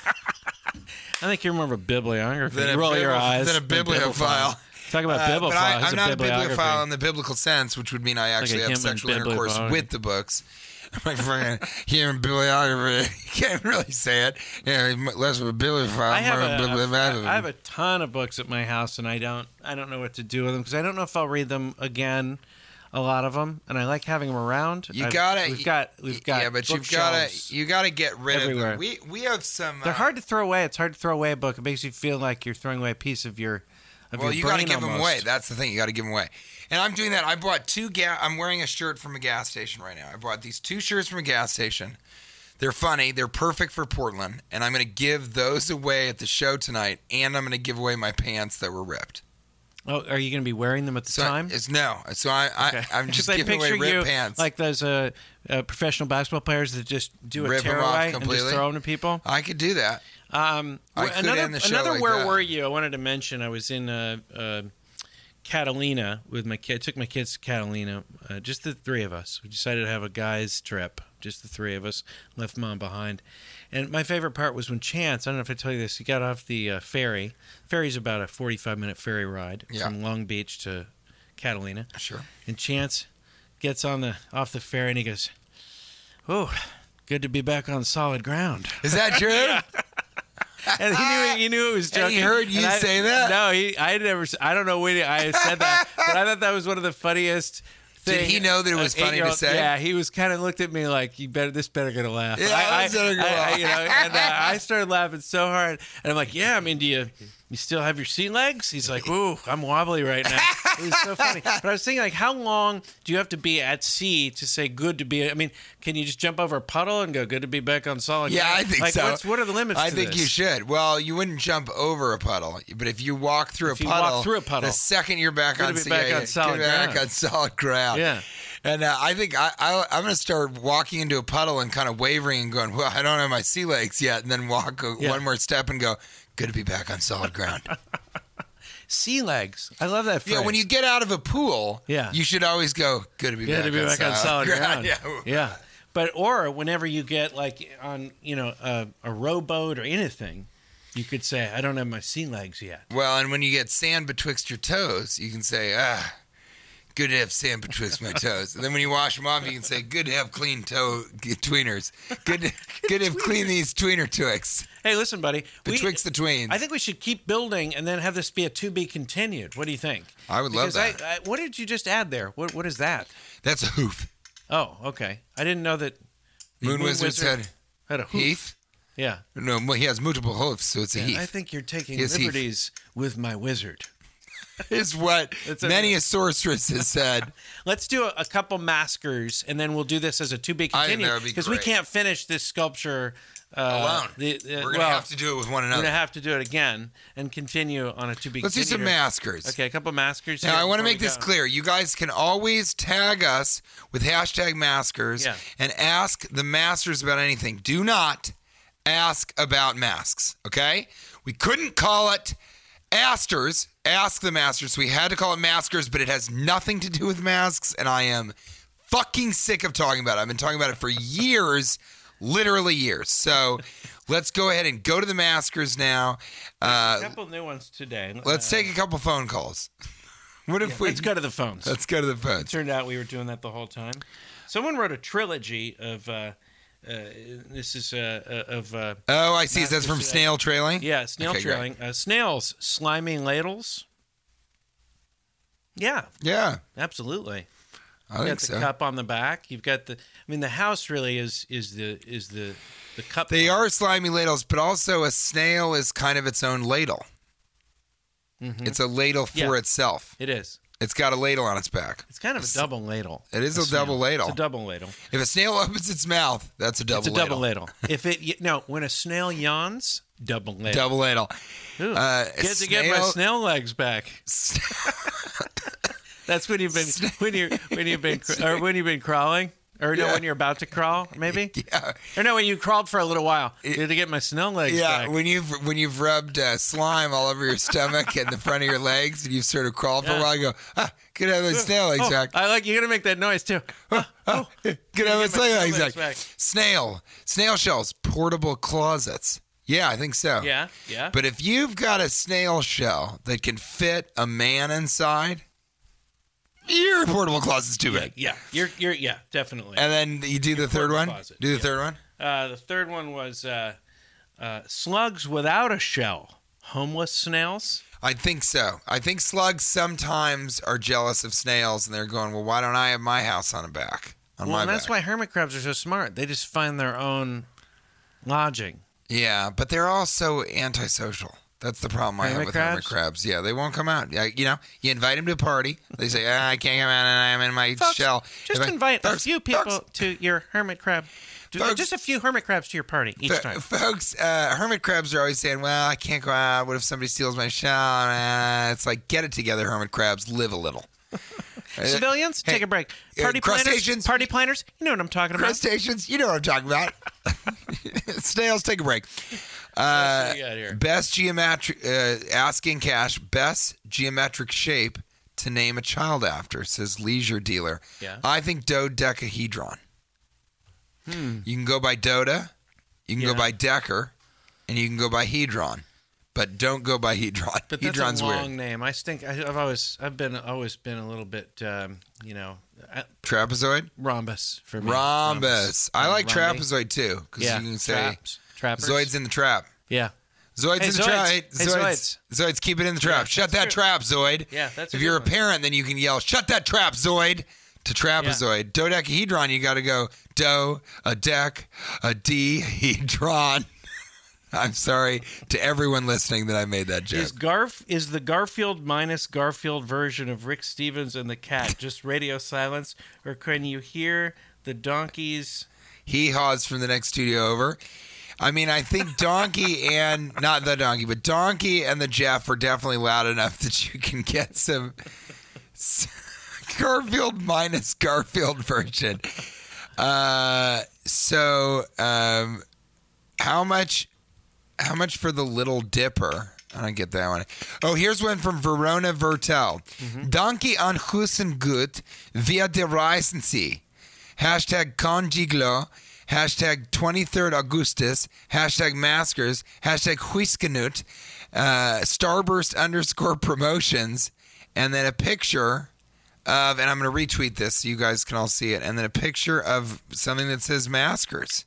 [SPEAKER 1] I think you're more of a bibliography.
[SPEAKER 3] Than
[SPEAKER 1] you roll your eyes.
[SPEAKER 3] than a bibliophile.
[SPEAKER 1] Talk about
[SPEAKER 3] Uh,
[SPEAKER 1] bibliophile.
[SPEAKER 3] I,
[SPEAKER 1] He's
[SPEAKER 3] I'm
[SPEAKER 1] a
[SPEAKER 3] not a bibliophile in the biblical sense, which would mean I actually have sexual intercourse with the books. *laughs* My friend, like fucking human bibliography. *laughs* You can't really say it. Yeah, less of a bibliophile,
[SPEAKER 1] I have,
[SPEAKER 3] more
[SPEAKER 1] a,
[SPEAKER 3] of a bibliophile.
[SPEAKER 1] I have a ton of books at my house, and I don't I don't know what to do with them because I don't know if I'll read them again. A lot of them, and I like having them around.
[SPEAKER 3] You
[SPEAKER 1] I've-
[SPEAKER 3] gotta.
[SPEAKER 1] We've got. We've got.
[SPEAKER 3] Yeah, but you've gotta. You gotta get rid
[SPEAKER 1] everywhere.
[SPEAKER 3] of them. We we have some.
[SPEAKER 1] They're
[SPEAKER 3] uh,
[SPEAKER 1] hard to throw away. It's hard to throw away a book. It makes you feel like you're throwing away a piece of your.
[SPEAKER 3] Well, you got to give them away. That's the thing. You got to give them away. And I'm doing that. I bought two gas. I'm wearing a shirt from a gas station right now. I bought these two shirts from a gas station. They're funny. They're perfect for Portland. And I'm going to give those *laughs* away at the show tonight. And I'm going to give away my pants that were ripped.
[SPEAKER 1] Oh, are you going to be wearing them at the
[SPEAKER 3] So
[SPEAKER 1] time?
[SPEAKER 3] it's no. So I,
[SPEAKER 1] Okay.
[SPEAKER 3] I I'm *laughs* just
[SPEAKER 1] I
[SPEAKER 3] giving away ripped
[SPEAKER 1] you
[SPEAKER 3] pants.
[SPEAKER 1] like those uh, uh, professional basketball players that just do a
[SPEAKER 3] Rip
[SPEAKER 1] tear
[SPEAKER 3] off
[SPEAKER 1] away and just
[SPEAKER 3] completely.
[SPEAKER 1] throw them to people.
[SPEAKER 3] I could do that.
[SPEAKER 1] Um, another
[SPEAKER 3] end the show
[SPEAKER 1] another
[SPEAKER 3] like
[SPEAKER 1] where
[SPEAKER 3] that.
[SPEAKER 1] were you? I wanted to mention I was in uh, uh, Catalina with my kid. I took my kids to Catalina, uh, just the three of us. We decided to have a guys trip, just the three of us. Left mom behind, and my favorite part was when Chance. I don't know if I tell you this. He got off the uh, ferry. Ferry's about a forty-five minute ferry ride
[SPEAKER 3] Yeah.
[SPEAKER 1] from Long Beach to Catalina.
[SPEAKER 3] Sure.
[SPEAKER 1] And Chance gets on the off the ferry and he goes, "Oh, good to be back on solid ground."
[SPEAKER 3] Is that *laughs* true? *laughs*
[SPEAKER 1] And he knew he knew it was
[SPEAKER 3] And
[SPEAKER 1] joking.
[SPEAKER 3] he heard you
[SPEAKER 1] I-
[SPEAKER 3] say that?
[SPEAKER 1] No, he. I never. I don't know when I said that, *laughs* but I thought that was one of the funniest.
[SPEAKER 3] Did he know that it was funny to say?
[SPEAKER 1] Yeah, he was kind of looked at me like, "You better, this better gonna laugh."
[SPEAKER 3] Yeah,
[SPEAKER 1] I,
[SPEAKER 3] this better go
[SPEAKER 1] I, I,
[SPEAKER 3] laugh.
[SPEAKER 1] you know, and uh, I started laughing so hard, and I'm like, "Yeah, I mean, do you, still have your sea legs?" He's like, *laughs* "Ooh, I'm wobbly right now." *laughs* It was so funny. But I was thinking, like, how long do you have to be at sea to say "good to be"? I mean, can you just jump over a puddle and go "good to be back on solid"? Ground?
[SPEAKER 3] Yeah,
[SPEAKER 1] ground"?
[SPEAKER 3] I think
[SPEAKER 1] like,
[SPEAKER 3] so.
[SPEAKER 1] What's, what are the limits?
[SPEAKER 3] I
[SPEAKER 1] to
[SPEAKER 3] think
[SPEAKER 1] this?
[SPEAKER 3] you should. Well, you wouldn't jump over a puddle, but if you walk through
[SPEAKER 1] If
[SPEAKER 3] a
[SPEAKER 1] you walk
[SPEAKER 3] puddle,
[SPEAKER 1] through a puddle.
[SPEAKER 3] the second you're back on, sea-
[SPEAKER 1] back on solid
[SPEAKER 3] get back
[SPEAKER 1] ground.
[SPEAKER 3] on solid ground.
[SPEAKER 1] Yeah.
[SPEAKER 3] And uh, I think I, I I'm gonna start walking into a puddle and kind of wavering and going, well, I don't have my sea legs yet, and then walk
[SPEAKER 1] Yeah.
[SPEAKER 3] one more step and go, good to be back on solid ground. *laughs*
[SPEAKER 1] Sea legs. I love that. Phrase.
[SPEAKER 3] yeah, when you get out of a pool,
[SPEAKER 1] Yeah.
[SPEAKER 3] you should always go, good to be,
[SPEAKER 1] Yeah,
[SPEAKER 3] back,
[SPEAKER 1] to be
[SPEAKER 3] on
[SPEAKER 1] back on solid ground. *laughs*
[SPEAKER 3] Yeah. *laughs*
[SPEAKER 1] yeah. But or whenever you get like on you know a, a rowboat or anything, you could say I don't have my sea legs yet.
[SPEAKER 3] Well, and when you get sand betwixt your toes, you can say, ah, good to have sand betwixt my toes. And then when you wash them off, you can say, good to have clean toe tweeners. Good to, good to have clean these tweener twigs.
[SPEAKER 1] Hey, listen, buddy. we-
[SPEAKER 3] Betwixt the tweens.
[SPEAKER 1] I think we should keep building and then have this be a to be continued. What do you think?
[SPEAKER 3] I would love
[SPEAKER 1] Because
[SPEAKER 3] that.
[SPEAKER 1] I, I, what did you just add there? What what is that?
[SPEAKER 3] That's a hoof.
[SPEAKER 1] Oh, okay. I didn't know that. the
[SPEAKER 3] Moon, Wizard, said,
[SPEAKER 1] had a hoof.
[SPEAKER 3] Heath?
[SPEAKER 1] Yeah.
[SPEAKER 3] No, he has multiple hoofs, so it's a
[SPEAKER 1] I
[SPEAKER 3] heath.
[SPEAKER 1] I think you're taking
[SPEAKER 3] Heath.
[SPEAKER 1] liberties with my wizard. *laughs*
[SPEAKER 3] Is what *laughs*
[SPEAKER 1] It's
[SPEAKER 3] many a sorceress has said. *laughs*
[SPEAKER 1] Let's do a, a couple maskers, and then we'll do this as a to be continued because we can't finish this sculpture uh,
[SPEAKER 3] Alone.
[SPEAKER 1] the-
[SPEAKER 3] We're going to
[SPEAKER 1] well,
[SPEAKER 3] have to do it with one another.
[SPEAKER 1] We're gonna have to do it again and continue on a to be.
[SPEAKER 3] Let's do some maskers.
[SPEAKER 1] Okay, a couple maskers.
[SPEAKER 3] Now, I want to make this
[SPEAKER 1] go.
[SPEAKER 3] clear. You guys can always tag us with hashtag maskers
[SPEAKER 1] Yeah.
[SPEAKER 3] and ask the masters about anything. Do not ask about masks, okay? We couldn't call it asters, ask the masters. We had to call it maskers, but it has nothing to do with masks, and I am fucking sick of talking about it. I've been talking about it for years, literally years. So *laughs* let's go ahead and go to the maskers now. Uh, A
[SPEAKER 1] couple new ones today.
[SPEAKER 3] let's
[SPEAKER 1] Uh,
[SPEAKER 3] take a couple phone calls. *laughs* What if we
[SPEAKER 1] Let's go to the phones.
[SPEAKER 3] Let's go to the phones.
[SPEAKER 1] Turned out we were doing that the whole time. Someone wrote a trilogy of. Uh, uh, this is uh, uh, of uh,
[SPEAKER 3] Oh, I see. That's from snail trailing.
[SPEAKER 1] yeah snail
[SPEAKER 3] Okay,
[SPEAKER 1] trailing uh, snails slimy ladles. Yeah,
[SPEAKER 3] Yeah,
[SPEAKER 1] absolutely.
[SPEAKER 3] I
[SPEAKER 1] You've
[SPEAKER 3] think
[SPEAKER 1] got the
[SPEAKER 3] so.
[SPEAKER 1] cup on the back. You've got the. I mean, the house really is is the is the the cup.
[SPEAKER 3] They are slimy ladles, but also a snail is kind of its own ladle. It's a ladle for
[SPEAKER 1] Mm-hmm. Yeah.
[SPEAKER 3] itself.
[SPEAKER 1] It is.
[SPEAKER 3] It's got a ladle on its back.
[SPEAKER 1] It's kind of a double ladle.
[SPEAKER 3] It is a
[SPEAKER 1] snail.
[SPEAKER 3] double ladle.
[SPEAKER 1] It's a double ladle.
[SPEAKER 3] If a snail opens its mouth, that's a double
[SPEAKER 1] It's a
[SPEAKER 3] ladle.
[SPEAKER 1] double ladle. if it no, when a snail yawns, double ladle.
[SPEAKER 3] Double ladle.
[SPEAKER 1] Ooh,
[SPEAKER 3] Uh,
[SPEAKER 1] Get to get my
[SPEAKER 3] snail-
[SPEAKER 1] snail legs back. *laughs* That's when you've been when you when you've been *laughs* or when you've been crawling Or no, when you're about to crawl, maybe. *laughs*
[SPEAKER 3] Yeah.
[SPEAKER 1] Or no, when you crawled for a little while. Did to get my snow legs
[SPEAKER 3] Yeah,
[SPEAKER 1] back.
[SPEAKER 3] when you've when you've rubbed uh, slime all over your stomach and the front of your legs, and you've sort of crawled for a while, you go, ah, good to have those snail legs
[SPEAKER 1] Oh,
[SPEAKER 3] back.
[SPEAKER 1] I like you're gonna make that noise too.
[SPEAKER 3] Good to have
[SPEAKER 1] get
[SPEAKER 3] those
[SPEAKER 1] my
[SPEAKER 3] snail legs back.
[SPEAKER 1] back.
[SPEAKER 3] Snail, snail shells, portable closets. Yeah, I think so.
[SPEAKER 1] Yeah, yeah.
[SPEAKER 3] But if you've got a snail shell that can fit a man inside, your portable closet's too big.
[SPEAKER 1] yeah, you're you're yeah, definitely.
[SPEAKER 3] And then you do the third one.
[SPEAKER 1] closet,
[SPEAKER 3] Do the
[SPEAKER 1] yeah.
[SPEAKER 3] third one.
[SPEAKER 1] Uh, the third one was uh, uh, slugs without a shell. Homeless snails.
[SPEAKER 3] I think so. I think slugs sometimes are jealous of snails, and they're going, "Well, why don't I have my house on a back on
[SPEAKER 1] Well,
[SPEAKER 3] my
[SPEAKER 1] and that's
[SPEAKER 3] back?"
[SPEAKER 1] why hermit crabs are so smart. They just find their own lodging.
[SPEAKER 3] Yeah, but they're also antisocial. That's the problem I have with hermit
[SPEAKER 1] crabs?
[SPEAKER 3] crabs. Yeah, they won't come out. You know, you invite them to a party. They say, ah, "I can't come out, and I'm in my
[SPEAKER 1] Folks,
[SPEAKER 3] shell."
[SPEAKER 1] Just
[SPEAKER 3] If I-
[SPEAKER 1] invite a few people
[SPEAKER 3] folks,
[SPEAKER 1] to your hermit crab.
[SPEAKER 3] Folks-
[SPEAKER 1] just a few hermit crabs to your party each
[SPEAKER 3] F-
[SPEAKER 1] time.
[SPEAKER 3] Folks, uh, hermit crabs are always saying, "Well, I can't go out. What if somebody steals my shell?" Uh, it's like, get it together, hermit crabs. Live a little.
[SPEAKER 1] Civilians,
[SPEAKER 3] hey,
[SPEAKER 1] take a break.
[SPEAKER 3] uh,
[SPEAKER 1] Party planners,
[SPEAKER 3] crustaceans-
[SPEAKER 1] party planners. You know what I'm talking about.
[SPEAKER 3] Crustaceans, you know what I'm talking about. *laughs* Snails, take a break. Uh,
[SPEAKER 1] do we got here?
[SPEAKER 3] best geometric, uh, asking cash, best geometric shape to name a child after, says Leisure Dealer.
[SPEAKER 1] Yeah.
[SPEAKER 3] I think dodecahedron. You can go by Doda, you can go
[SPEAKER 1] Hmm.
[SPEAKER 3] By Decker, and you can go by Hedron. But don't go by Hedron.
[SPEAKER 1] But that's
[SPEAKER 3] Hedron's
[SPEAKER 1] a long
[SPEAKER 3] weird.
[SPEAKER 1] name. I think I, I've always I've been always been a little bit um, you know uh,
[SPEAKER 3] Trapezoid?
[SPEAKER 1] rhombus for me.
[SPEAKER 3] Rhombus. I like
[SPEAKER 1] Rhombi.
[SPEAKER 3] trapezoid too, because
[SPEAKER 1] Yeah,
[SPEAKER 3] you can say
[SPEAKER 1] traps.
[SPEAKER 3] Zoid's in the trap.
[SPEAKER 1] Yeah,
[SPEAKER 3] Zoid's
[SPEAKER 1] Hey,
[SPEAKER 3] in the trap.
[SPEAKER 1] Hey,
[SPEAKER 3] Zoids. Zoids, keep it in the trap.
[SPEAKER 1] Yeah,
[SPEAKER 3] Shut that
[SPEAKER 1] true.
[SPEAKER 3] trap, Zoid.
[SPEAKER 1] Yeah, that's
[SPEAKER 3] If you're a
[SPEAKER 1] one.
[SPEAKER 3] parent, then you can yell, "Shut that trap, Zoid!" To trapezoid. Dodecahedron, you got to go do, a dec, a dehedron. *laughs* I'm sorry to everyone listening that I made that joke.
[SPEAKER 1] is Garf is the Garfield minus Garfield version of Rick Stevens and the cat *laughs* just radio silence, or can you hear the donkeys?
[SPEAKER 3] He haws from the next studio over. I mean, I think *laughs* Donkey and not the Donkey, but Donkey and the Jeff are definitely loud enough that you can get some Garfield minus Garfield version. Uh, so, um, how much? How much for the Little Dipper? I don't get that one. Oh, here's one from Verona Vertel. Donkey an Hussen gut via de Reisensee. Hashtag Conjiglo. Hashtag 23rd Augustus. Hashtag Maskers. Hashtag Huiskenut. Uh, Starburst underscore promotions. And then a picture of, and I'm going to retweet this so you guys can all see it. And then a picture of something that says Maskers.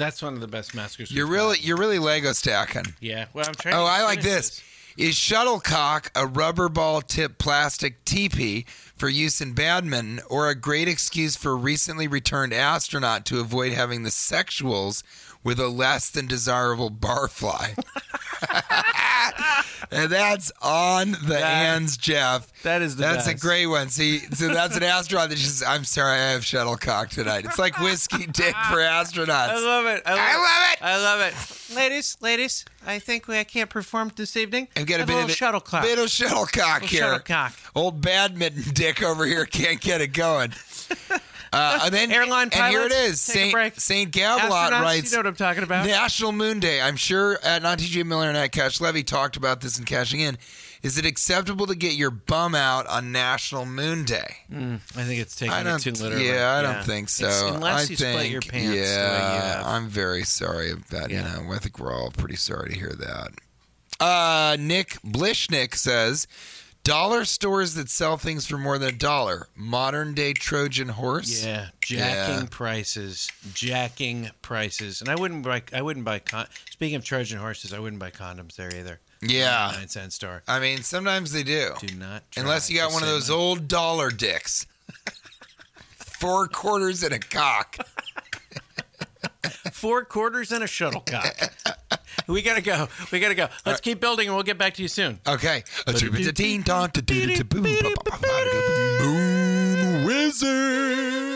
[SPEAKER 1] That's one of the best maskers.
[SPEAKER 3] You're really,
[SPEAKER 1] got.
[SPEAKER 3] you're really Lego stacking.
[SPEAKER 1] yeah. Well, I'm trying.
[SPEAKER 3] Oh, I like
[SPEAKER 1] finish
[SPEAKER 3] this. Is shuttlecock a rubber ball tip plastic teepee for use in badminton or a great excuse for a recently returned astronaut to avoid having the sexuals with a less than desirable barfly? *laughs* and that's on the
[SPEAKER 1] That-
[SPEAKER 3] hands, Jeff.
[SPEAKER 1] That is the
[SPEAKER 3] That's a
[SPEAKER 1] best.
[SPEAKER 3] great one. See, so that's an astronaut that just, I'm sorry, I have shuttlecock tonight. It's like whiskey dick for *laughs* astronauts.
[SPEAKER 1] I love it. I love,
[SPEAKER 3] I love it.
[SPEAKER 1] I love it. Ladies, ladies, I think we, I can't perform this evening.
[SPEAKER 3] I've got a
[SPEAKER 1] Have
[SPEAKER 3] bit of it-
[SPEAKER 1] shuttlecock.
[SPEAKER 3] Bit of shuttlecock
[SPEAKER 1] Little
[SPEAKER 3] here.
[SPEAKER 1] shuttlecock.
[SPEAKER 3] Old badminton dick over here can't get it going. *laughs* Uh, and then *laughs*
[SPEAKER 1] Airline
[SPEAKER 3] and here it
[SPEAKER 1] pilots,
[SPEAKER 3] is.
[SPEAKER 1] take
[SPEAKER 3] Saint
[SPEAKER 1] break.
[SPEAKER 3] Saint Gablot writes
[SPEAKER 1] You know what I'm talking about?
[SPEAKER 3] National Moon Day. I'm sure at not TJ Miller and at Cash Levy talked about this in cashing in. Is it acceptable to get your bum out on National Moon Day?
[SPEAKER 1] I think it's taking
[SPEAKER 3] I don't.
[SPEAKER 1] it too literally.
[SPEAKER 3] Yeah, I don't think so.
[SPEAKER 1] It's- unless
[SPEAKER 3] I
[SPEAKER 1] you
[SPEAKER 3] think,
[SPEAKER 1] split your pants. the way you
[SPEAKER 3] Yeah,
[SPEAKER 1] have.
[SPEAKER 3] I'm very sorry about
[SPEAKER 1] Yeah.
[SPEAKER 3] you know. I think we're all pretty sorry to hear that. Uh, Nick Blishnick says, "Dollar stores that sell things for more than a dollar. Modern day Trojan horse.
[SPEAKER 1] Yeah, jacking
[SPEAKER 3] Yeah.
[SPEAKER 1] prices, jacking prices, and I wouldn't buy. I wouldn't buy. Con- Speaking of Trojan horses, I wouldn't buy condoms there either.
[SPEAKER 3] Yeah.
[SPEAKER 1] nine cent store.
[SPEAKER 3] I mean, sometimes they do.
[SPEAKER 1] Do not.
[SPEAKER 3] Unless you got one of those
[SPEAKER 1] money.
[SPEAKER 3] old dollar dicks. Four quarters and a cock.
[SPEAKER 1] four quarters and a shuttlecock. *laughs* we gotta go. We gotta go. Let's keep building, and we'll get back to you soon.
[SPEAKER 3] Okay. Moon Wizard.